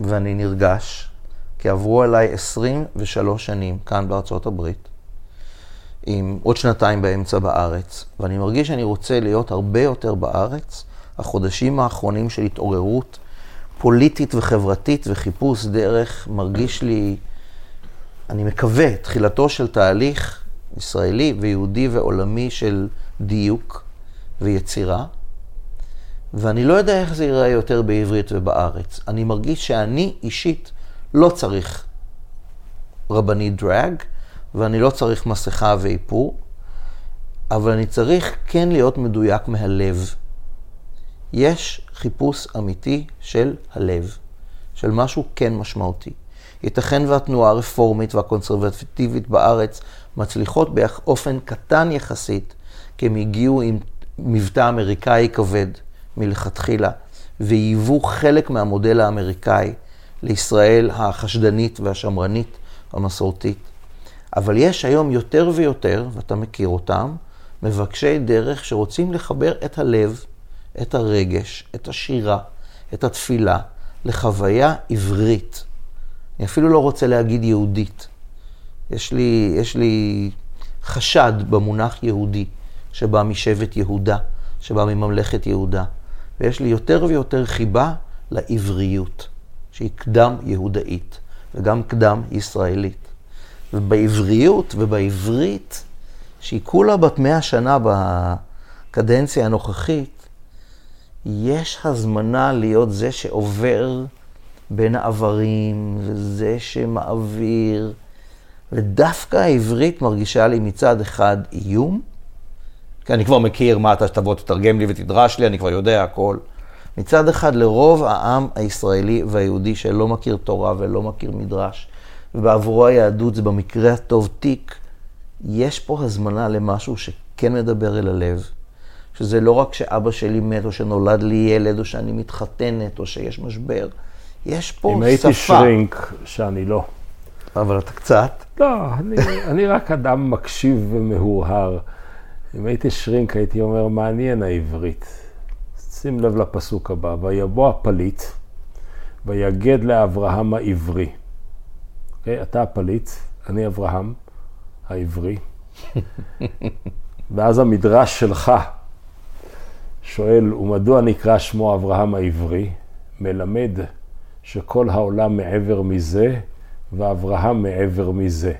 ואני נרגש, כי עברו עליי 23 שנים כאן בארצות הברית. עם עוד שנתיים באמצע בארץ, ואני מרגיש שאני רוצה להיות הרבה יותר בארץ. החודשים האחרונים של התעוררות פוליטית וחברתית וחיפוש דרך מרגיש לי, אני מקווה, תחילתו של תהליך ישראלי ויהודי ועולמי של דיוק ויצירה. ואני לא יודע איך זה ייראה יותר בעברית ובארץ. אני מרגיש שאני אישית לא צריך רבנית דרג, ואני לא צריך מסכה ואיפור, אבל אני צריך כן להיות מדויק מהלב. יש חיפוש אמיתי של הלב, של משהו כן משמעותי. ייתכן והתנועה הרפורמית והקונסרבטיבית בארץ מצליחות באופן קטן יחסית, כי הם הגיעו עם מבטא אמריקאי כבד מלכתחילה, והיוו חלק מהמודל האמריקאי לישראל החשדנית והשמרנית המסורתית. אבל יש היום יותר ויותר, ואתה מכיר אותם, מבקשי דרך שרוצים לחבר את הלב, את הרגש, את השירה, את התפילה, לחוויה עברית. אני אפילו לא רוצה להגיד יהודית. יש לי, יש לי חשד במונח יהודי, שבא משבט יהודה, שבא מממלכת יהודה. ויש לי יותר ויותר חיבה לעבריות, שהיא קדם יהודאית וגם קדם ישראלית. ובעבריות ובעברית, שהיא כולה בת מאה שנה בקדנציה הנוכחית, יש הזמנה להיות זה שעובר בין העברים, וזה שמעביר, ודווקא העברית מרגישה לי מצד אחד איום, כי אני כבר מכיר מה אתה שתבוא, תתרגם לי ותדרש לי, אני כבר יודע הכל. מצד אחד, לרוב העם הישראלי והיהודי שלא מכיר תורה ולא מכיר מדרש, ובעבורו היהדות זה במקרה הטוב תיק, יש פה הזמנה למשהו שכן מדבר אל הלב. שזה לא רק שאבא שלי מת, או שנולד לי ילד, או שאני מתחתנת, או שיש משבר. יש פה שפה. אם הייתי שרינק, שאני לא. אבל אתה קצת. לא, אני, אני רק אדם מקשיב ומהורהר. אם הייתי שרינק, הייתי אומר, מעניין העברית. שים לב לפסוק הבא, ויבוא הפליט, ויגד לאברהם העברי. Okay, אוקיי? אתה הפליט, אני אברהם העברי. ואז המדרש שלך שואל, ומדוע נקרא שמו אברהם העברי? מלמד שכל העולם מעבר מזה, ואברהם מעבר מזה.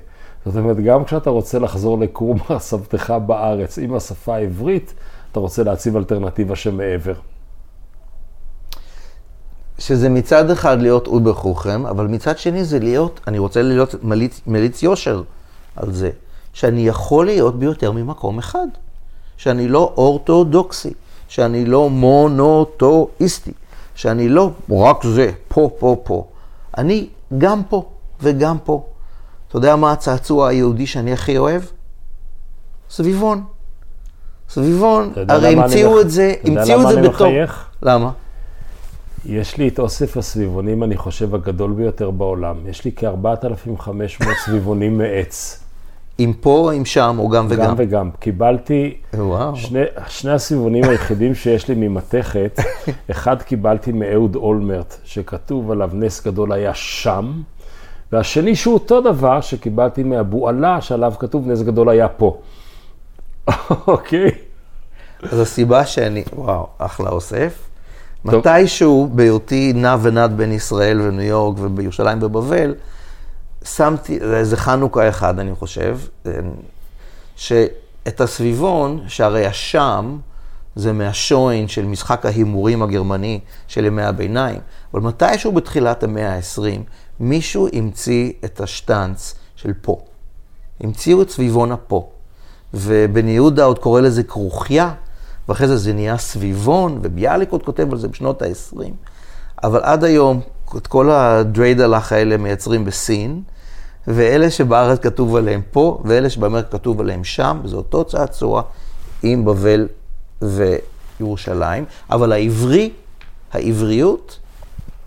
זאת אומרת, גם כשאתה רוצה לחזור לקרום סבתך בארץ עם השפה העברית, אתה רוצה להציב אלטרנטיבה שמעבר. שזה מצד אחד להיות אובר חוכם, אבל מצד שני זה להיות, אני רוצה להיות מליץ, מליץ יושר על זה, שאני יכול להיות ביותר ממקום אחד, שאני לא אורתודוקסי, שאני לא מונוטואיסטי, שאני לא רק זה, פה, פה, פה. אני גם פה וגם פה. אתה יודע מה הצעצוע היהודי שאני הכי אוהב? סביבון. סביבון, הרי המציאו את זה, המציאו את זה בתור... אתה יודע למה אני מחייך? למה? יש לי את אוסף הסביבונים, אני חושב, הגדול ביותר בעולם. יש לי כ-4,500 סביבונים מעץ. אם פה או אם שם, או גם וגם? גם וגם. קיבלתי, וואו. שני, שני הסביבונים היחידים שיש לי ממתכת, אחד קיבלתי מאהוד אולמרט, שכתוב עליו נס גדול היה שם, והשני שהוא אותו דבר, שקיבלתי מאבו עלה, שעליו כתוב נס גדול היה פה. אוקיי? אז הסיבה שאני, וואו, אחלה אוסף. מתישהו, בהיותי נע ונד בין ישראל וניו יורק ובירושלים ובבל, שמתי, זה חנוכה אחד, אני חושב, שאת הסביבון, שהרי השם זה מהשוין של משחק ההימורים הגרמני של ימי הביניים, אבל מתישהו בתחילת המאה ה-20, מישהו המציא את השטנץ של פה. המציאו את סביבון הפה. ובן יהודה עוד קורא לזה כרוכיה, ואחרי זה זה נהיה סביבון, וביאליק עוד כותב על זה בשנות ה-20. אבל עד היום, את כל הדריידלח האלה מייצרים בסין, ואלה שבארץ כתוב עליהם פה, ואלה שבאמריקה כתוב עליהם שם, זה אותו צעצוע עם בבל וירושלים. אבל העברי, העבריות,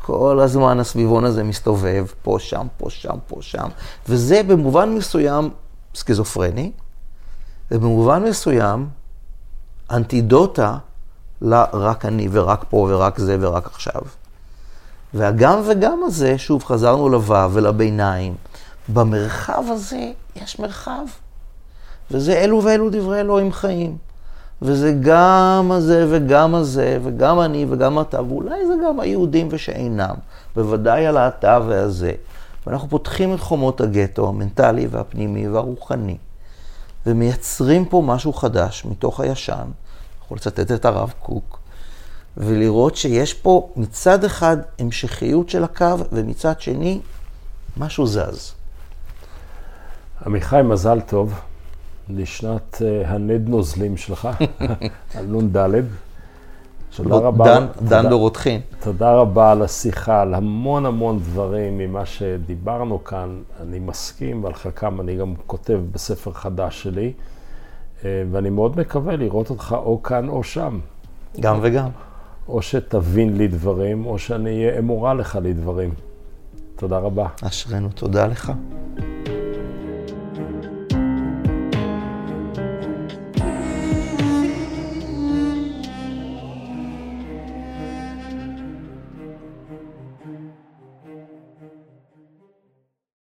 כל הזמן הסביבון הזה מסתובב, פה, שם, פה, שם, פה, שם, וזה במובן מסוים סכיזופרני, ובמובן מסוים אנטידוטה לרק אני ורק פה ורק זה ורק עכשיו. והגם וגם הזה, שוב חזרנו לו' ולביניים, במרחב הזה יש מרחב. וזה אלו ואלו דברי אלוהים חיים. וזה גם הזה וגם הזה, וגם אני וגם אתה, ואולי זה גם היהודים ושאינם, בוודאי הלהט"ב והזה. ואנחנו פותחים את חומות הגטו המנטלי והפנימי והרוחני, ומייצרים פה משהו חדש מתוך הישן. יכול לצטט את הרב קוק, ולראות שיש פה מצד אחד המשכיות של הקו, ומצד שני משהו זז. עמיחי, מזל טוב לשנת uh, הנד נוזלים שלך, על נ"ד. תודה רבה. דן, דן דורותחין. תודה רבה על השיחה, על המון המון דברים ממה שדיברנו כאן. אני מסכים, ועל חלקם אני גם כותב בספר חדש שלי, אה, ואני מאוד מקווה לראות אותך או כאן או שם. גם וגם. או שתבין לי דברים, או שאני אהיה אמורה לך לדברים. תודה רבה. אשרינו, תודה לך.